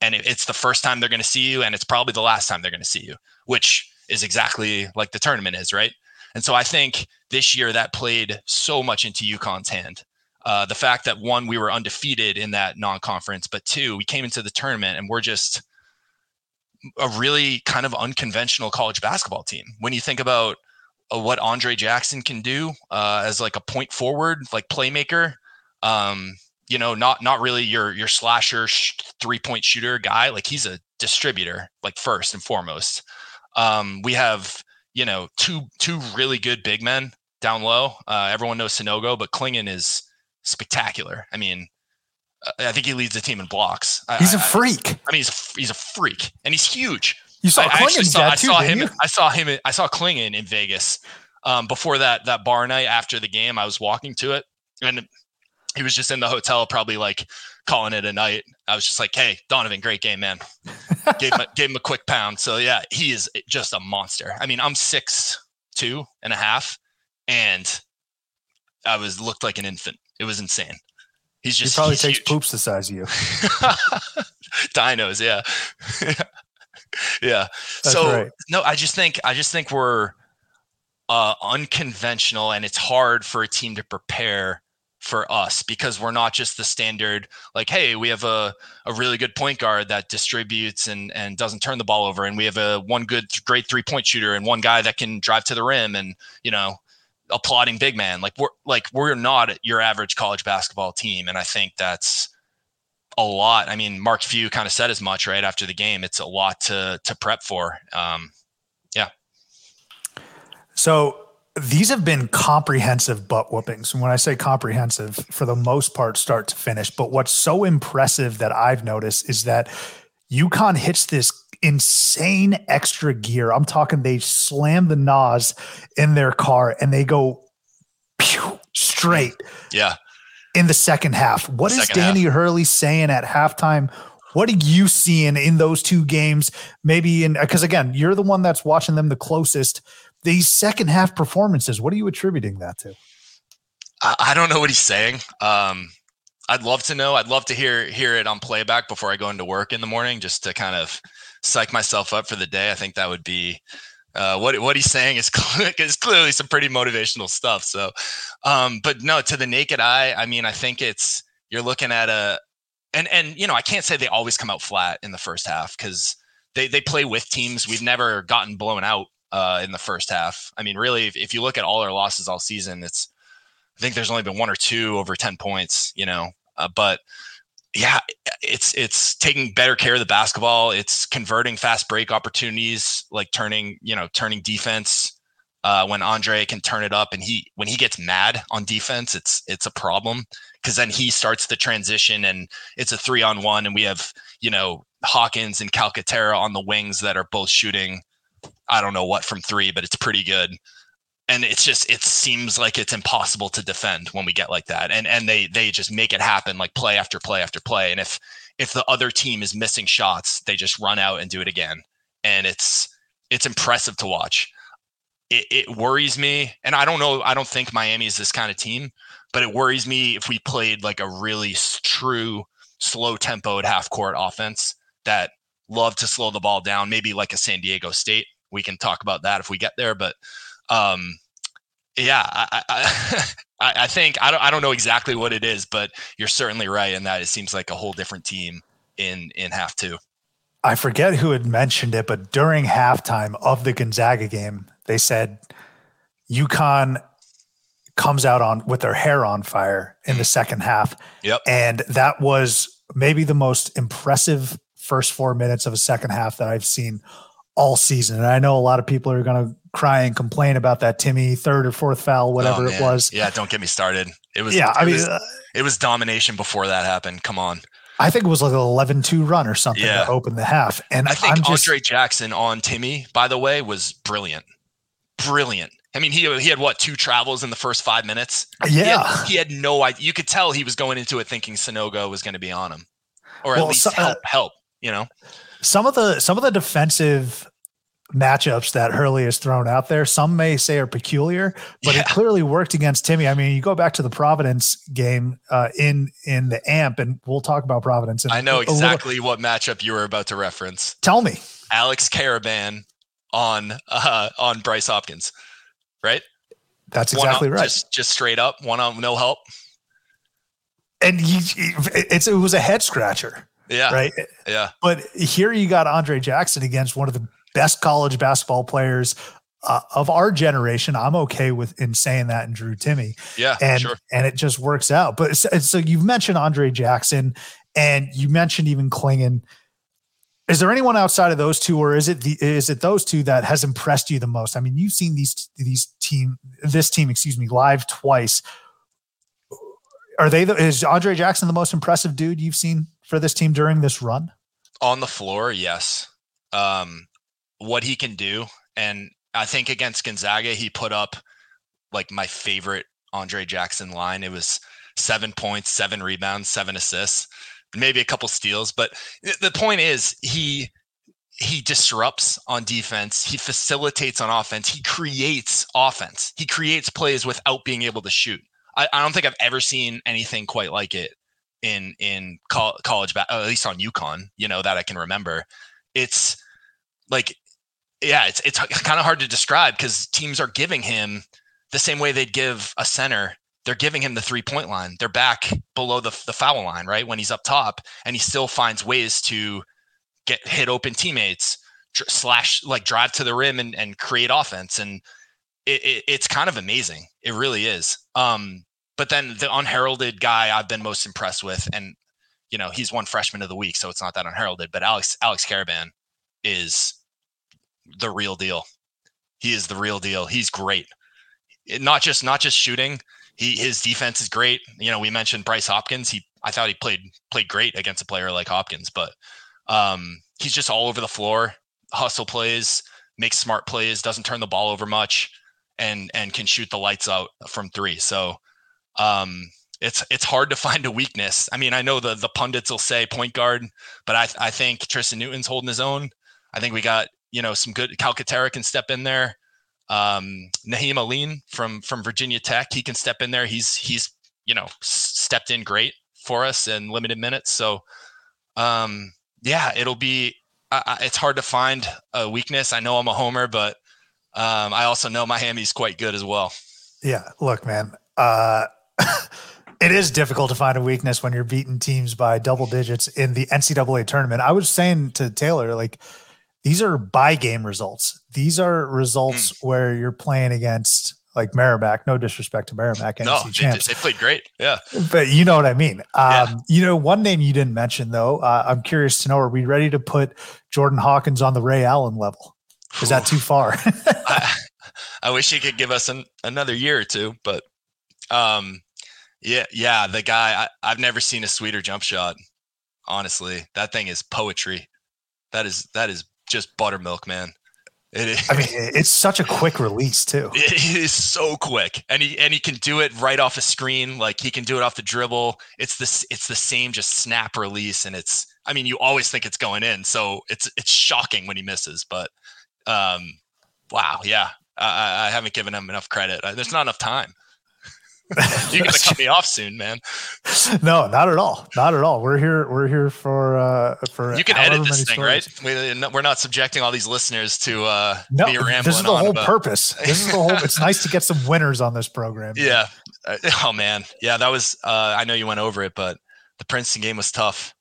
and it, it's the first time they're going to see you and it's probably the last time they're going to see you which is exactly like the tournament is right? And so i think this year that played so much into UConn's hand. Uh, the fact that one we were undefeated in that non-conference but two we came into the tournament and we're just a really kind of unconventional college basketball team. When you think about what Andre Jackson can do uh, as like a point forward, like playmaker. Um, you know, not not really your your slasher sh- three point shooter guy. Like he's a distributor, like first and foremost. Um, we have you know two two really good big men down low. Uh, everyone knows Sanogo, but Clingan is spectacular. I mean, uh, I think he leads the team in blocks. He's I, a freak. I, I mean, he's a, he's a freak, and he's huge. You saw I, Clingan saw, I saw him. You? I saw him. I saw Clingan in Vegas. Um, before that that bar night after the game, I was walking to it, and he was just in the hotel, probably like calling it a night. I was just like, "Hey, Donovan, great game, man." gave him a, gave him a quick pound. So yeah, he is just a monster. I mean, I'm six two and a half, and I was looked like an infant. It was insane. He's He just probably he's takes huge. poops the size of you. dinos yeah yeah That's so right. no i just think i just think we're uh unconventional and it's hard for a team to prepare for us because we're not just the standard like hey we have a, a really good point guard that distributes and and doesn't turn the ball over and we have a one good great three point shooter and one guy that can drive to the rim and you know applauding big man like we're like we're not your average college basketball team and i think that's a lot. I mean, Mark Few kind of said as much right after the game. It's a lot to to prep for. Um, yeah. So these have been comprehensive butt whoopings. And when I say comprehensive, for the most part, start to finish. But what's so impressive that I've noticed is that UConn hits this insane extra gear. I'm talking they slam the NOS in their car and they go pew, straight yeah, in the second half. What is Second half. Danny Hurley saying at halftime? What are you seeing in those two games? Maybe in because again, you're the one that's watching them the closest. These second half performances, what are you attributing that to? I, I don't know what he's saying. Um, I'd love to know. I'd love to hear hear it on playback before I go into work in the morning, just to kind of psych myself up for the day. I think that would be uh, what what he's saying is, is clearly some pretty motivational stuff. So, um, but no, to the naked eye, I mean, I think it's you're looking at a and and you know I can't say they always come out flat in the first half because they they play with teams. We've never gotten blown out uh, in the first half. I mean, really, if, if you look at all our losses all season, it's I think there's only been one or two over 10 points, you know, uh, but yeah, it's, it's taking better care of the basketball. It's converting fast break opportunities, like turning, you know, turning defense, uh, when Andre can turn it up and he, when he gets mad on defense, it's, it's a problem because then he starts the transition and it's a three on one and we have, you know, Hawkins and Calcaterra on the wings that are both shooting, I don't know what from three, but it's pretty good and it's just it seems like it's impossible to defend when we get like that. And and they they just make it happen like play after play after play. And if if the other team is missing shots they just run out and do it again. And it's it's impressive to watch. It, it worries me and i don't know i don't think miami is this kind of team but it worries me if we played like a really true slow tempoed half court offense that love to slow the ball down maybe like a san diego state. We can talk about that if we get there but um yeah i i I, think I don't, I don't know exactly what it is but you're certainly right in that it seems like a whole different team in in half two I forget who had mentioned it, but during halftime of the Gonzaga game, they said UConn comes out on with their hair on fire in the second half. Yep. And that was maybe the most impressive first four minutes of a second half that I've seen all season. And I know a lot of people are going to cry and complain about that Timme third or fourth foul, whatever Oh, it was. yeah don't get me started it was Yeah. it I mean, was, uh, it was domination before that happened come on I think it was like an 11 2 run or something Yeah. to open the half. And I think I'm just, Andre Jackson on Timme, by the way, was brilliant. Brilliant. I mean, he he had what two travels in the first five minutes. He had- yeah. he had, no idea. You could tell he was going into it thinking Sanogo was going to be on him, or at Well, least so- uh, help. help. You know, some of the some of the defensive matchups that Hurley has thrown out there, some may say are peculiar, but Yeah. it clearly worked against Timme. I mean, you go back to the Providence game uh, in in the AMP, and we'll talk about Providence. In I know a little- exactly what matchup you were about to reference. Tell me, Alex Karaban on uh, on Bryce Hopkins, right? that's exactly on- right. Just just straight up, one on no help. and he, he- it's it was a head scratcher, Yeah, right? yeah, But here you got Andre Jackson against one of the best college basketball players uh, of our generation. I'm okay with in saying that and Drew Timme. yeah. and sure. and it just works out. But so, so you've mentioned Andre Jackson, and you mentioned even Clingan. Is there anyone outside of those two, or is it the is it those two that has impressed you the most? I mean, you've seen these these team this team, excuse me, live twice. Are they the, is Andre Jackson the most impressive dude you've seen for this team during this run? on the floor, yes. Um, what he can do, and I think against Gonzaga, he put up like my favorite Andre Jackson line. It was seven points, seven rebounds, seven assists. maybe a couple steals. But the point is, he he disrupts on defense. He facilitates on offense. He creates offense. He creates plays without being able to shoot. I, I don't think I've ever seen anything quite like it in in col- college, at least on UConn. You know that I can remember. It's like, yeah, it's it's kind of hard to describe because teams are giving him the same way they'd give a center. They're giving him the three point line. They're back below the the foul line, right when he's up top, and he still finds ways to get hit open teammates, slash like drive to the rim and, and create offense. And it, it, it's kind of amazing. It really is. Um, but then the unheralded guy I've been most impressed with, and you know, he's one freshman of the week, so it's not that unheralded, but Alex Alex Karaban is the real deal. He is the real deal. He's great. It, not just not just shooting. He his defense is great. You know, we mentioned Bryce Hopkins. He I thought he played played great against a player like Hopkins, but um, he's just all over the floor, hustle plays, makes smart plays, doesn't turn the ball over much, and and can shoot the lights out from three. So um, it's it's hard to find a weakness. I mean, I know the the pundits will say point guard, but I I think Tristan Newton's holding his own. I think we got you know some good Calcaterra can step in there. Um, Nahiem Alleyne from from Virginia Tech, he can step in there. He's he's you know stepped in great for us in limited minutes. So um, yeah, it'll be. Uh, it's hard to find a weakness. I know I'm a homer, but um, I also know Miami's quite good as well. Yeah, look, man. Uh, it is difficult to find a weakness when you're beating teams by double digits in the NCAA tournament. I was saying to Taylor, like, these are by game results. These are results mm. where you're playing against like Merrimack. No disrespect to Merrimack, no, they, they, played great. Yeah, but you know what I mean. Um, yeah. You know, one name you didn't mention though. Uh, I'm curious to know: Are we ready to put Jordan Hawkins on the Ray Allen level? Is that too far? I, I, wish he could give us an, another year or two, but um, yeah, yeah, the guy. I, I've never seen a sweeter jump shot. Honestly, that thing is poetry. That is that is just buttermilk, man. It is. I mean, it's such a quick release too. It is so quick, and he and he can do it right off a screen. Like he can do it off the dribble. It's this. It's the same, just snap release, and it's. I mean, you always think it's going in, so it's it's shocking when he misses. But, um, wow, yeah, I, I haven't given him enough credit. There's not enough time. You're gonna cut me off soon, man. No, not at all. Not at all. We're here. We're here for uh for. You can edit this thing, stories. right? We're not subjecting all these listeners to uh no. This is the whole about. purpose. This is the whole. it's nice to get some winners on this program. Yeah. Uh, oh man. Yeah, that was. uh I know you went over it, but the Princeton game was tough.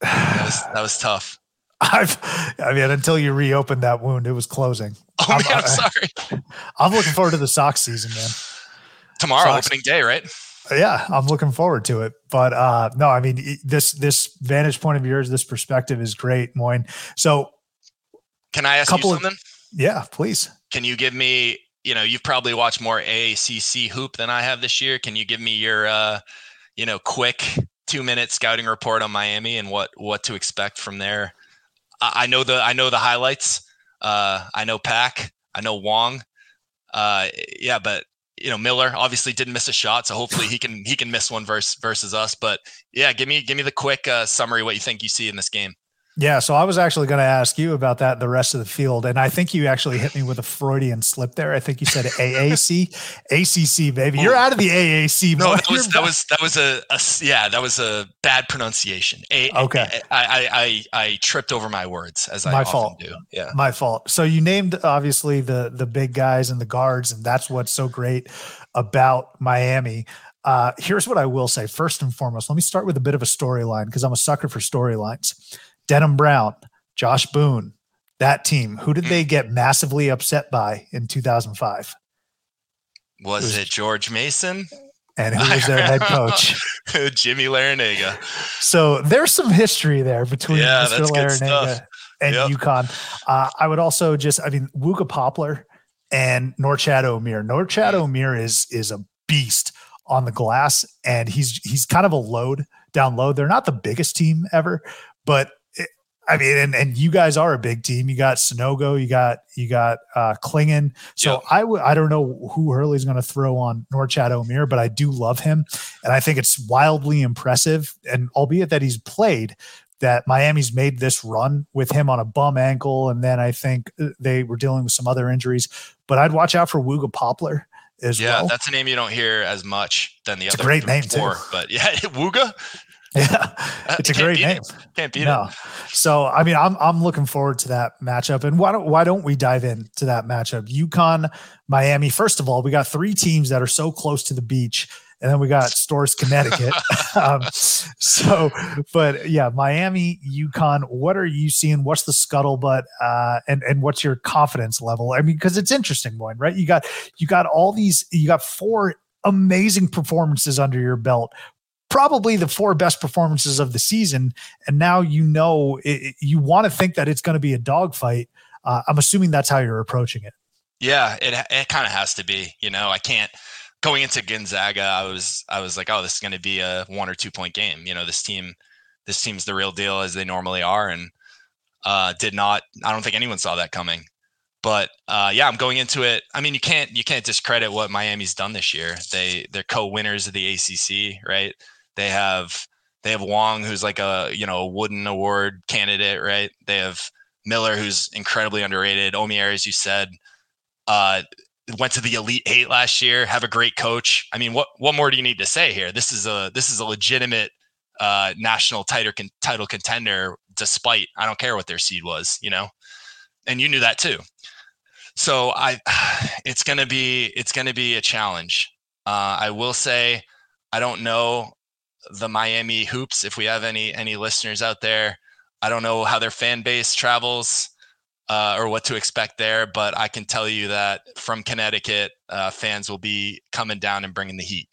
That was that was tough. I've, I mean, until you reopened that wound, it was closing. Oh I'm, man, I'm sorry. I'm looking forward to the Sox season, man tomorrow opening day, right? Yeah, I'm looking forward to it. But uh no, I mean this this vantage point of yours, this perspective is great, Moyni. So can I ask you something? Of, yeah, please. Can you give me, you know, you've probably watched more AACC hoop than I have this year. Can you give me your uh, you know, quick two minute scouting report on Miami and what what to expect from there? I, I know the I know the highlights. Uh I know Pack, I know Wong. Uh yeah, but you know Miller obviously didn't miss a shot, so hopefully he can he can miss one versus versus us. But yeah, give me give me the quick uh, summary what you think you see in this game. Yeah, so I was actually going to ask you about that the rest of the field, and I think you actually hit me with a Freudian slip there. I think you said AAC, ACC, baby. You're out of the AAC. No, that was that was that was a, a, yeah, that was a bad pronunciation. A, okay, I, I I I tripped over my words as I my fault. do. Yeah, my fault. So you named obviously the the big guys and the guards, and that's what's so great about Miami. Uh, here's what I will say. First and foremost, let me start with a bit of a storyline because I'm a sucker for storylines. Denham Brown, Josh Boone, that team. Who did they get massively upset by in 2005? Was it, was, it George Mason? And who was their head coach? Jimmy Larrañaga. So there's some history there between yeah, Mr. Larrañaga and yep. UConn. Uh, I would also just, I mean, Wooga Poplar and Norchad Omier. Norchad mm. Omier is is a beast on the glass, and he's he's kind of a load down low. They're not the biggest team ever, but I mean, and, and you guys are a big team. You got Sanogo, you got you got uh Clingan. So Yep. I would I don't know who Hurley's going to throw on Norchad Omier, but I do love him, and I think it's wildly impressive. And albeit that he's played, that Miami's made this run with him on a bum ankle, and then I think uh, they were dealing with some other injuries. But I'd watch out for Wooga Poplar as Yeah, well. Yeah, that's a name you don't hear as much than the It's a other great name, too. But yeah, Wooga Yeah, it's a great name. it. can't beat no. it. So I mean, I'm I'm looking forward to that matchup. And why don't why don't we dive into that matchup? UConn, Miami. First of all, we got three teams that are so close to the beach, and then we got Storrs, Connecticut. um, so, but yeah, Miami, UConn. What are you seeing? What's the scuttlebutt? Uh, and and what's your confidence level? I mean, because it's interesting, Moyni, right? You got you got all these. You got four amazing performances under your belt probably the four best performances of the season. And now you know it, you want to think that it's going to be a dogfight. Uh, I'm assuming that's how you're approaching it. Yeah, it it kind of has to be. You know, I can't going into Gonzaga. I was I was like, oh, this is going to be a one or two point game. You know, this team this team's the real deal as they normally are, and uh, did not. I don't think anyone saw that coming. But uh, yeah, I'm going into it. I mean, you can't you can't discredit what Miami's done this year. They they're co-winners of the ACC, right? They have they have Wong, who's like a you know a Wooden Award candidate, right? They have Miller, who's incredibly underrated. Omier, as you said, uh, went to the Elite Eight last year. Have a great coach. I mean, what what more do you need to say here? This is a this is a legitimate uh, national title con- title contender, despite I don't care what their seed was, you know, and you knew that too. So I, it's gonna be it's gonna be a challenge. Uh, I will say, I don't know the Miami hoops. If we have any any listeners out there, I don't know how their fan base travels uh, or what to expect there, but I can tell you that from Connecticut, uh, fans will be coming down and bringing the heat.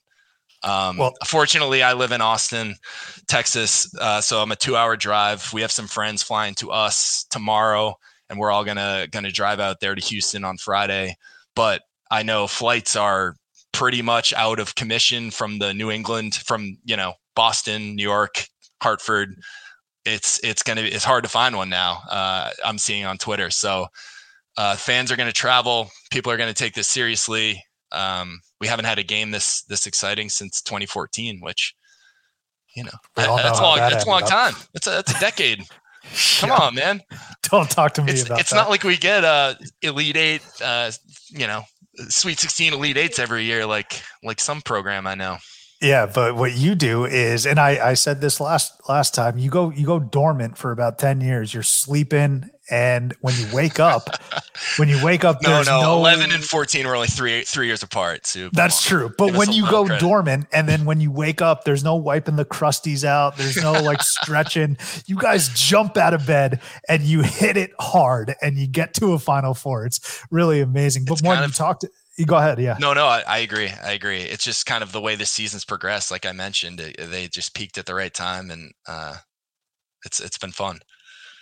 Um, Well- fortunately, I live in Austin, Texas, uh, so I'm a two-hour drive. We have some friends flying to us tomorrow, and we're all gonna gonna drive out there to Houston on Friday. But I know flights are pretty much out of commission from the New England, from you know Boston, New York, Hartford. It's it's gonna be it's hard to find one now. Uh, I'm seeing on Twitter. So uh, fans are gonna travel. People are gonna take this seriously. Um, we haven't had a game this this exciting since 2014, which you know know that's long that that's a long up. time. That's a that's a decade. Come Yeah, on, man. Don't talk to me It's about it's that. not like we get uh elite eight, uh, you know, Sweet 16 elite eights every year, like like some program I know. Yeah, but what you do is, and I, I said this last last time, you go you go dormant for about ten years. You're sleeping, and when you wake up, when you wake up, No, no, no, 11 and 14 were only three three years apart. So That's true. But Give when you go credit. dormant and then when you wake up, there's no wiping the crusties out. There's no like stretching. You guys jump out of bed and you hit it hard and you get to a final four. It's really amazing. But It's more you of- talked, you go ahead. Yeah. No, no, I, I agree. I agree. It's just kind of the way the season's progressed. Like I mentioned, it, they just peaked at the right time, and uh, it's it's been fun.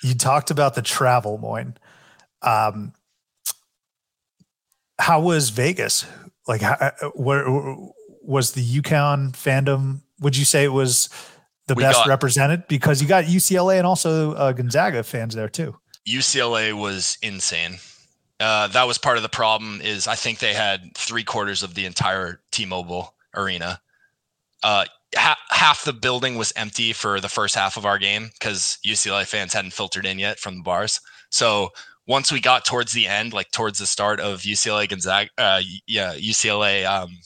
You talked about the travel, Moyni. Um, how was Vegas? Like, how, uh, where was the UConn fandom? Would you say it was the We best got- represented? Because you got UCLA and also uh, Gonzaga fans there too. UCLA was insane. Uh, that was part of the problem. Is I think they had three quarters of the entire T-Mobile arena. Uh, ha- half the building was empty for the first half of our game because UCLA fans hadn't filtered in yet from the bars. So once we got towards the end, like towards the start of UCLA Gonzaga, uh, yeah, UCLA, um,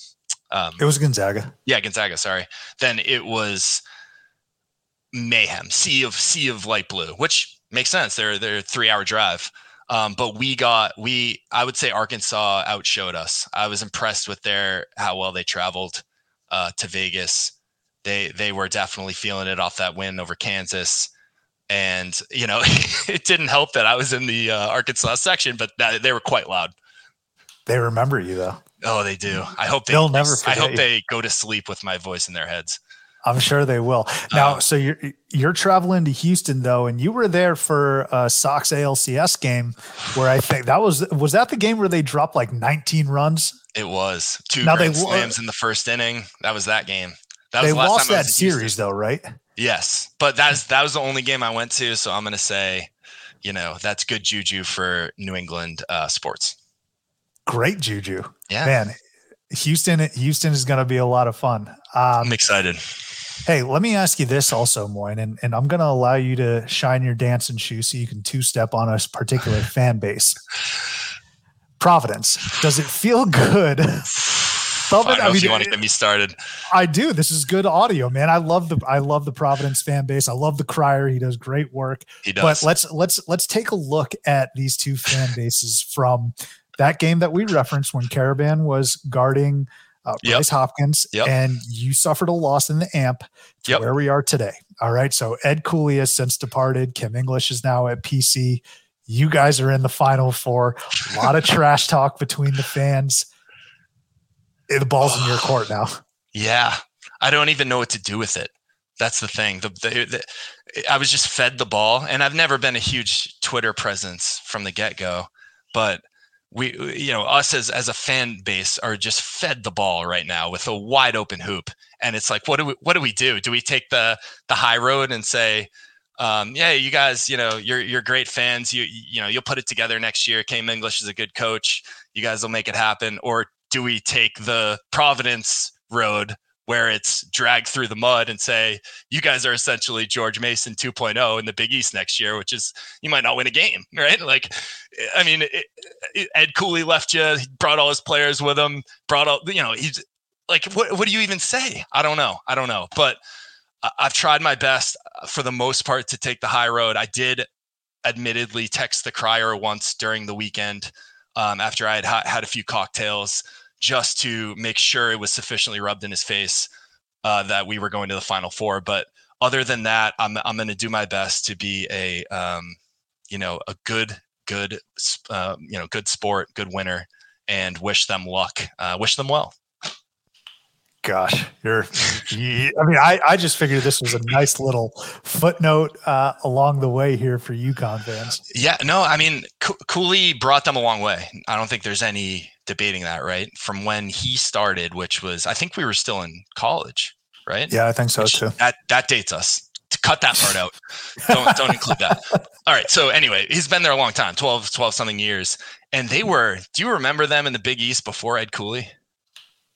um, It was Gonzaga. yeah, Gonzaga, sorry. Then it was mayhem, sea of sea of light blue, which makes sense. They're they're a three hour drive. Um, but we got we I would say Arkansas outshowed us. I was impressed with their how well they traveled uh, to Vegas. They they were definitely feeling it off that win over Kansas. And you know, it didn't help that I was in the uh, Arkansas section, but that, they were quite loud. They remember you though. Oh, they do. I hope they. They'll never I hope you. they go to sleep with my voice in their heads. I'm sure they will. Now, Uh, so you're you're traveling to Houston though, and you were there for a Sox ALCS game where I think that was was that the game where they dropped like 19 runs. It was two Now they grand lo- slams in the first inning. That was that game. That was They the last lost time that was in Houston. series though, right? Yes, but that's that was the only game I went to, so I'm gonna say, you know, that's good juju for New England uh, sports. Great juju. Yeah, Man, Houston Houston is going to be a lot of fun. Um, I'm excited. Hey, let me ask you this also, Moyni, and, and I'm going to allow you to shine your dancing shoes so you can two step on a particular fan base. Providence, does it feel good? I don't know if you want to get me started. I do. This is good audio, man. I love the I love the Providence fan base. I love the crier. He does great work. He does. But let's let's let's take a look at these two fan bases from that game that we referenced when Karaban was guarding uh, Yep. Bryce Hopkins, Yep. and you suffered a loss in the amp to Yep. where we are today. All right. So Ed Cooley has since departed. Kim English is now at PC. You guys are in the final four. A lot of trash talk between the fans. Eh, The ball's in your court now. Yeah, I don't even know what to do with it. That's the thing. The, the, the I was just fed the ball, and I've never been a huge Twitter presence from the get go, but we, you know, us as as a fan base are just fed the ball right now with a wide open hoop, and it's like, what do we what do we do? Do we take the the high road and say? Um, yeah, you guys, you know, you're you're great fans. You you know, you'll put it together next year. Cam English is a good coach. You guys will make it happen. Or do we take the Providence road where it's dragged through the mud and say you guys are essentially George Mason 2.0 in the Big East next year, which is you might not win a game, right? Like, I mean, it, it, Ed Cooley left you, brought all his players with him, brought all you know. He's like, what what do you even say? I don't know, I don't know, but I've tried my best uh, for the most part to take the high road. I did admittedly text the crier once during the weekend um, after I had had a few cocktails just to make sure it was sufficiently rubbed in his face uh, that we were going to the final four. But other than that, I'm I'm going to do my best to be a um, you know a good good uh, you know good sport, good winner, and wish them luck. Uh, wish them well. Gosh, you're. you- I mean, I, I just figured this was a nice little footnote uh, along the way here for UConn fans. Yeah, no, I mean Co- Cooley brought them a long way. I don't think there's any debating that, right? From when he started, which was I think we were still in college, right? Yeah, I think so Which- too. That that dates us. To cut that part out. Don't don't include that. All right. So anyway, he's been there a long time, 12, 12 something years. And they were, do you remember them in the Big East before Ed Cooley?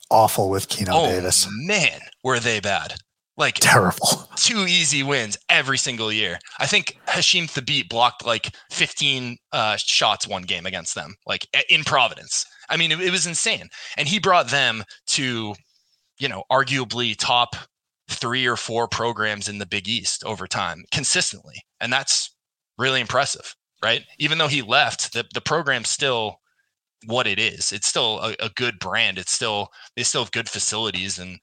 Awful with Keno oh Davis. man, were they bad. Like Terrible. two easy wins every single year. I think Hasheem Thabeet blocked like 15 uh, shots one game against them, like in Providence. I mean, it, it was insane. And he brought them to, you know, arguably top three or four programs in the Big East over time consistently. And that's really impressive, right? Even though he left, the, the program's still what it is. It's still a, a good brand. It's still, they still have good facilities and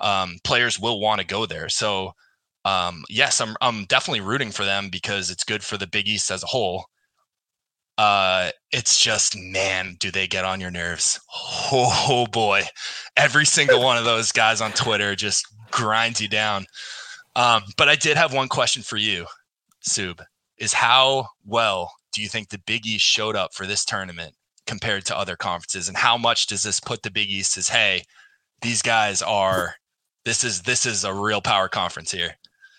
um, players will want to go there. So, um, yes, I'm I'm definitely rooting for them because it's good for the Big East as a whole. Uh, it's just man, do they get on your nerves? Oh, oh boy, every single one of those guys on Twitter just grinds you down. Um, but I did have one question for you, Sub. Is how well do you think the Big East showed up for this tournament compared to other conferences, and how much does this put the Big East as hey, these guys are this is this is a real power conference here.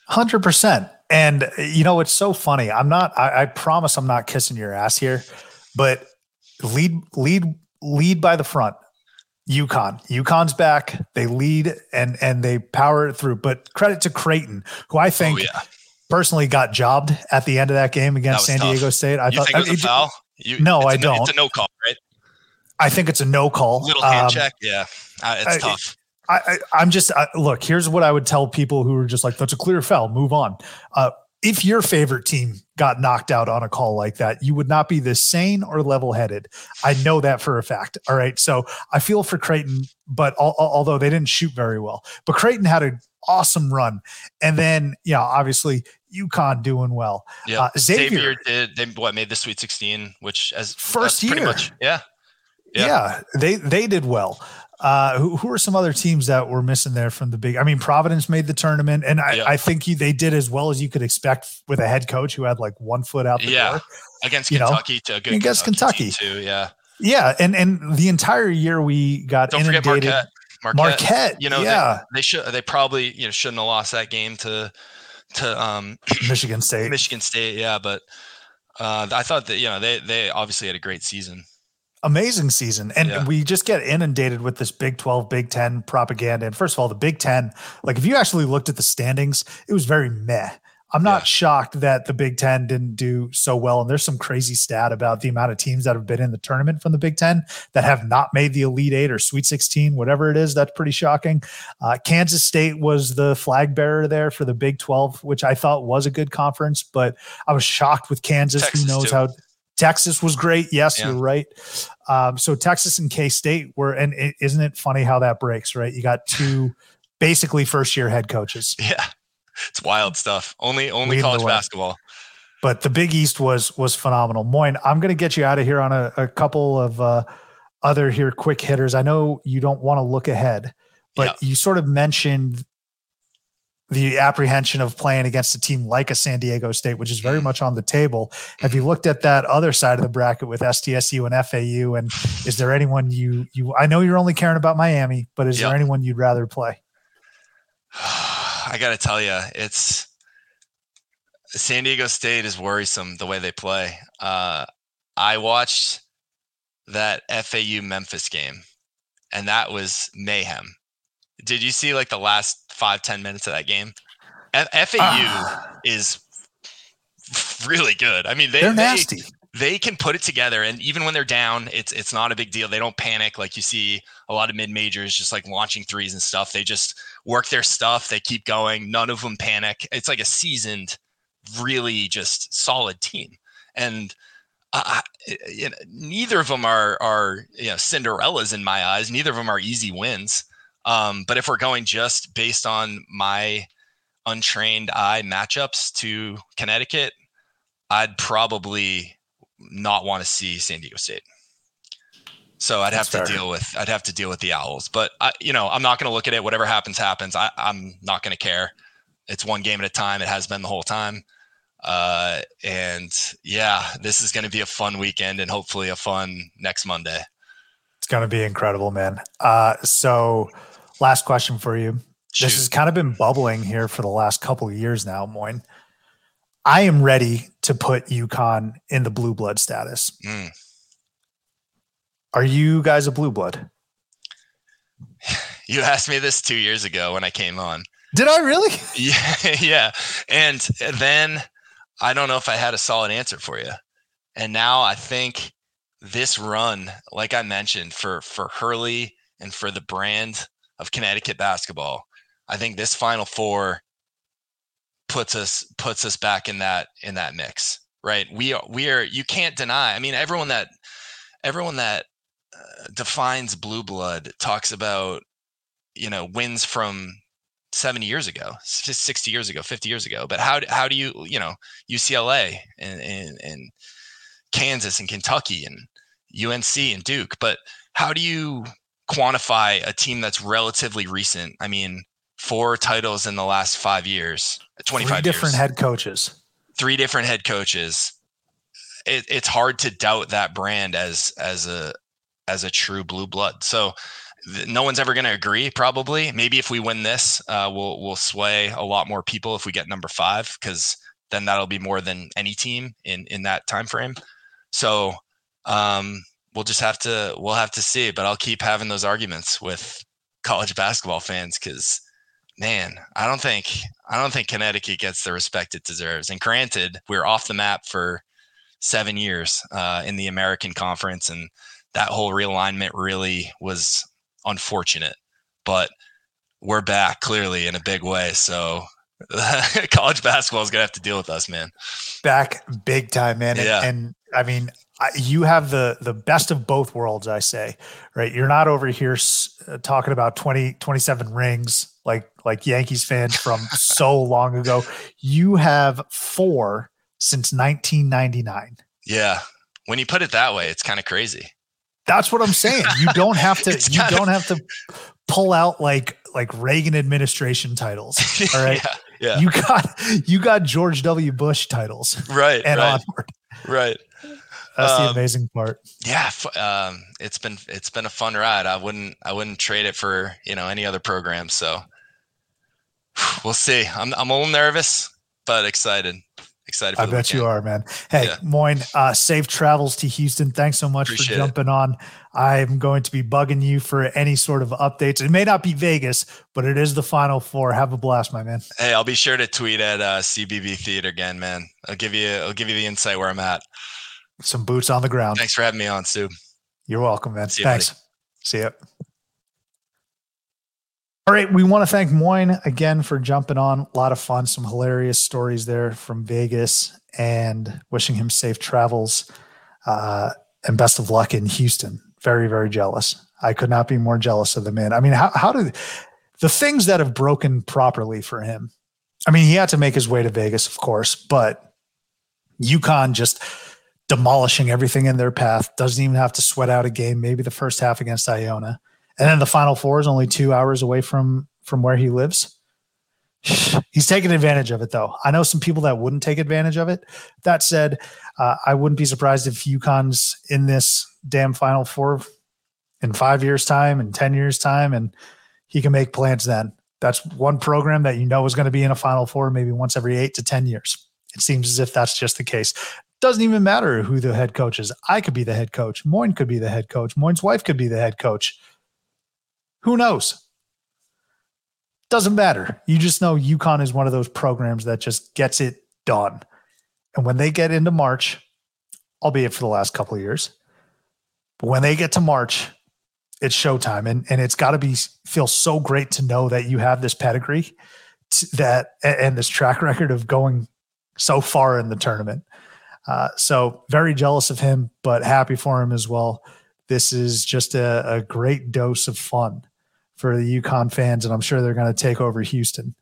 Hundred percent. And you know, it's so funny. I'm not. I, I promise, I'm not kissing your ass here. But lead, lead, lead by the front. UConn. UConn's back. They lead and and they power it through. But credit to Creighton, who I think oh yeah, personally got jobbed at the end of that game against That San tough. Diego State. I you thought think it was a foul? You, No, I a don't. It's a no call, right? I think it's a no call. Little hand Um, check. Yeah, uh, it's tough. I, I, I'm just I, look. Here's what I would tell people who are just like, "That's a clear foul. Move on." Uh, if your favorite team got knocked out on a call like that, you would not be this sane or level-headed. I know that for a fact. All right, so I feel for Creighton, but al- al- although they didn't shoot very well, but Creighton had an awesome run, and then yeah, obviously UConn doing well. Yeah, uh, Xavier- Xavier did. They what made the Sweet 16, which as First year. much yeah. Yeah, Yeah. they they did well. Uh, who, who are some other teams that were missing there from the big? I mean, Providence made the tournament, and I, Yeah. I think you, they did as well as you could expect with a head coach who had like one foot out the Yeah. door. against You know, Kentucky to a good against Kentucky, Kentucky. too. Yeah, Yeah, and and the entire year we got don't forget inundated. Marquette. Marquette. Marquette, You know, they- yeah, they should they probably you know shouldn't have lost that game to to um, Michigan State. Michigan State. Yeah, but uh, I thought that you know they they obviously had a great season. Amazing season. And Yeah. we just get inundated with this Big 12, Big 10 propaganda. And first of all, the Big 10, like if you actually looked at the standings, it was very meh. I'm not Yeah. shocked that the Big 10 didn't do so well. And there's some crazy stat about the amount of teams that have been in the tournament from the Big 10 that have not made the Elite Eight or Sweet 16, whatever it is. That's pretty shocking. Uh, Kansas State was the flag bearer there for the Big 12, which I thought was a good conference, but I was shocked with Kansas. Texas, Who knows too. how Texas was great. Yes, Yeah. you're right. Um, so Texas and K State were, and is isn't it funny how that breaks, right? You got two basically first year head coaches, Yeah, it's wild stuff. Only only Leading college basketball. but the Big East was was phenomenal. Moyni, I'm going to get you out of here on a, a couple of uh, other here quick hitters. I know you don't want to look ahead, but you sort of mentioned the apprehension of playing against a team like a San Diego State, which is very much on the table. Have you looked at that other side of the bracket with SDSU and FAU? And is there anyone you you? I know you're only caring about Miami, but is Yep. there anyone you'd rather play? I got to tell you, it's San Diego State is worrisome the way they play. Uh, I watched that FAU Memphis game, and that was mayhem. Did you see like the last five ten minutes of that game? FAU Ah, is really good. I mean, they, they're nasty. they can put it together and even when they're down it's it's not a big deal. They don't panic like you see a lot of mid majors just like launching threes and stuff. They just work their stuff. They keep going. None of them panic. It's like a seasoned really just solid team. And you know, neither of them are are you know cinderellas in my eyes. Neither of them are easy wins um, but if we're going just based on my untrained eye matchups to connecticut i'd probably not want to see San Diego State. So I'd That's have to fair. deal with I'd have to deal with the Owls. But I, you know, I'm not going to look at it. Whatever happens, happens. I, I'm not going to care. It's one game at a time. It has been the whole time. Uh, and yeah, this is going to be a fun weekend and hopefully a fun next Monday. It's going to be incredible, man. Uh, so, last question for you. Shoot. This has kind of been bubbling here for the last couple of years now, Moyni. I am ready to put UConn in the blue blood status. Mm. Are you guys a blue blood? You asked me this two years ago when I came on. Did I really? Yeah, yeah. And then I don't know if I had a solid answer for you. And now I think this run, like I mentioned, for for Hurley and for the brand of Connecticut basketball, I think this Final Four puts us puts us back in that in that mix. Right? We are we are. You can't deny. I mean, everyone that everyone that uh, defines blue blood talks about you know wins from 70 years ago, 60 years ago, 50 years ago. But how, how do you, you know, UCLA and, and, and Kansas and Kentucky and UNC and Duke, but how do you quantify a team that's relatively recent? I mean, four titles in the last five years, 25 Three different years, head coaches. three different head coaches. It, it's hard to doubt that brand as, as a, as a true blue blood. So th- no one's ever going to agree. Probably, maybe if we win this, uh, we'll we'll sway a lot more people if we get number five, because then that'll be more than any team in in that time frame. So um, we'll just have to we'll have to see. But I'll keep having those arguments with college basketball fans because man, I don't think I don't think Connecticut gets the respect it deserves. And granted, we're off the map for seven years uh, in the American Conference, and that whole realignment really was unfortunate. But we're back clearly in a big way. So college basketball is gonna have to deal with us, man. Back big time, man. And, Yeah. and I mean, you have the the best of both worlds, I say, right? You're not over here s- uh, talking about 20, 27 rings like like Yankees fans from so long ago. You have four since 1999. Yeah. When you put it that way, it's kind of crazy. That's what I'm saying. You don't have to. You of- don't have to pull out like like Reagan administration titles. All right. yeah. Yeah. You got you got George W. Bush titles right. and right. onward. Right. That's the Um, amazing part. Yeah. Um, it's been it's been a fun ride. I wouldn't I wouldn't trade it for you know any other program. So we'll see. I'm I'm a little nervous. but excited. Excited. I bet weekend. you are, man. Hey, yeah. Moyni, uh, safe travels to Houston. Thanks so much Appreciate for jumping it. on. I'm going to be bugging you for any sort of updates. It may not be Vegas, but it is the Final Four. Have a blast, my man. Hey, I'll be sure to tweet at uh, CBB Theater again, man. I'll give you. I'll give you the insight where I'm at. Some boots on the ground. Thanks for having me on, Sue. You're welcome, man. See Thanks. See ya. All right, we want to thank Moyni again for jumping on. A lot of fun, some hilarious stories there from Vegas, and wishing him safe travels uh, and best of luck in Houston. Very, very jealous. I could not be more jealous of the man. I mean, how how did the things that have broken properly for him? I mean, he had to make his way to Vegas, of course, but UConn just demolishing everything in their path. Doesn't even have to sweat out a game. Maybe the first half against Iona and then the final four is only two hours away from from where he lives. He's taking advantage of it, though. I know some people that wouldn't take advantage of it. That said, uh, I wouldn't be surprised if UConn's in this damn Final Four in five years' time, and ten years' time, and he can make plans then. That's one program that you know is going to be in a Final Four maybe once every eight to ten years. It seems as if that's just the case. Doesn't even matter who the head coach is. I could be the head coach. Moyni could be the head coach. Moyni's wife could be the head coach. Who knows? Doesn't matter. You just know UConn is one of those programs that just gets it done. And when they get into March, albeit for the last couple of years, but when they get to March, it's showtime. And, and it's got to be feel so great to know that you have this pedigree that and this track record of going so far in the tournament. Uh, so very jealous of him, but happy for him as well. This is just a, a great dose of fun for the UConn fans, and I'm sure they're going to take over Houston.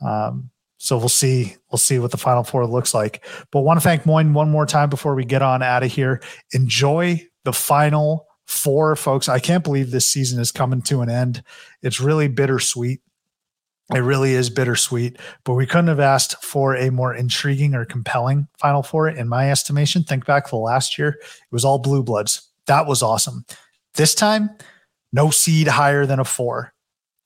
Um, so we'll see. We'll see what the Final Four looks like. But want to thank Moyni one more time before we get on out of here. Enjoy the Final Four, folks. I can't believe this season is coming to an end. It's really bittersweet. It really is bittersweet, but we couldn't have asked for a more intriguing or compelling Final Four, in my estimation. Think back to the last year, it was all blue bloods. That was awesome. This time, no seed higher than a four.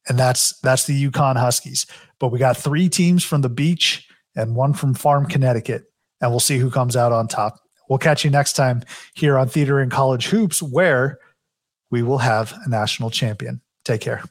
And that's that's the UConn Huskies. But we got three teams from the beach and one from Farm, Connecticut. And we'll see who comes out on top. We'll catch you next time here on Theater and College Hoops, where we will have a national champion. Take care.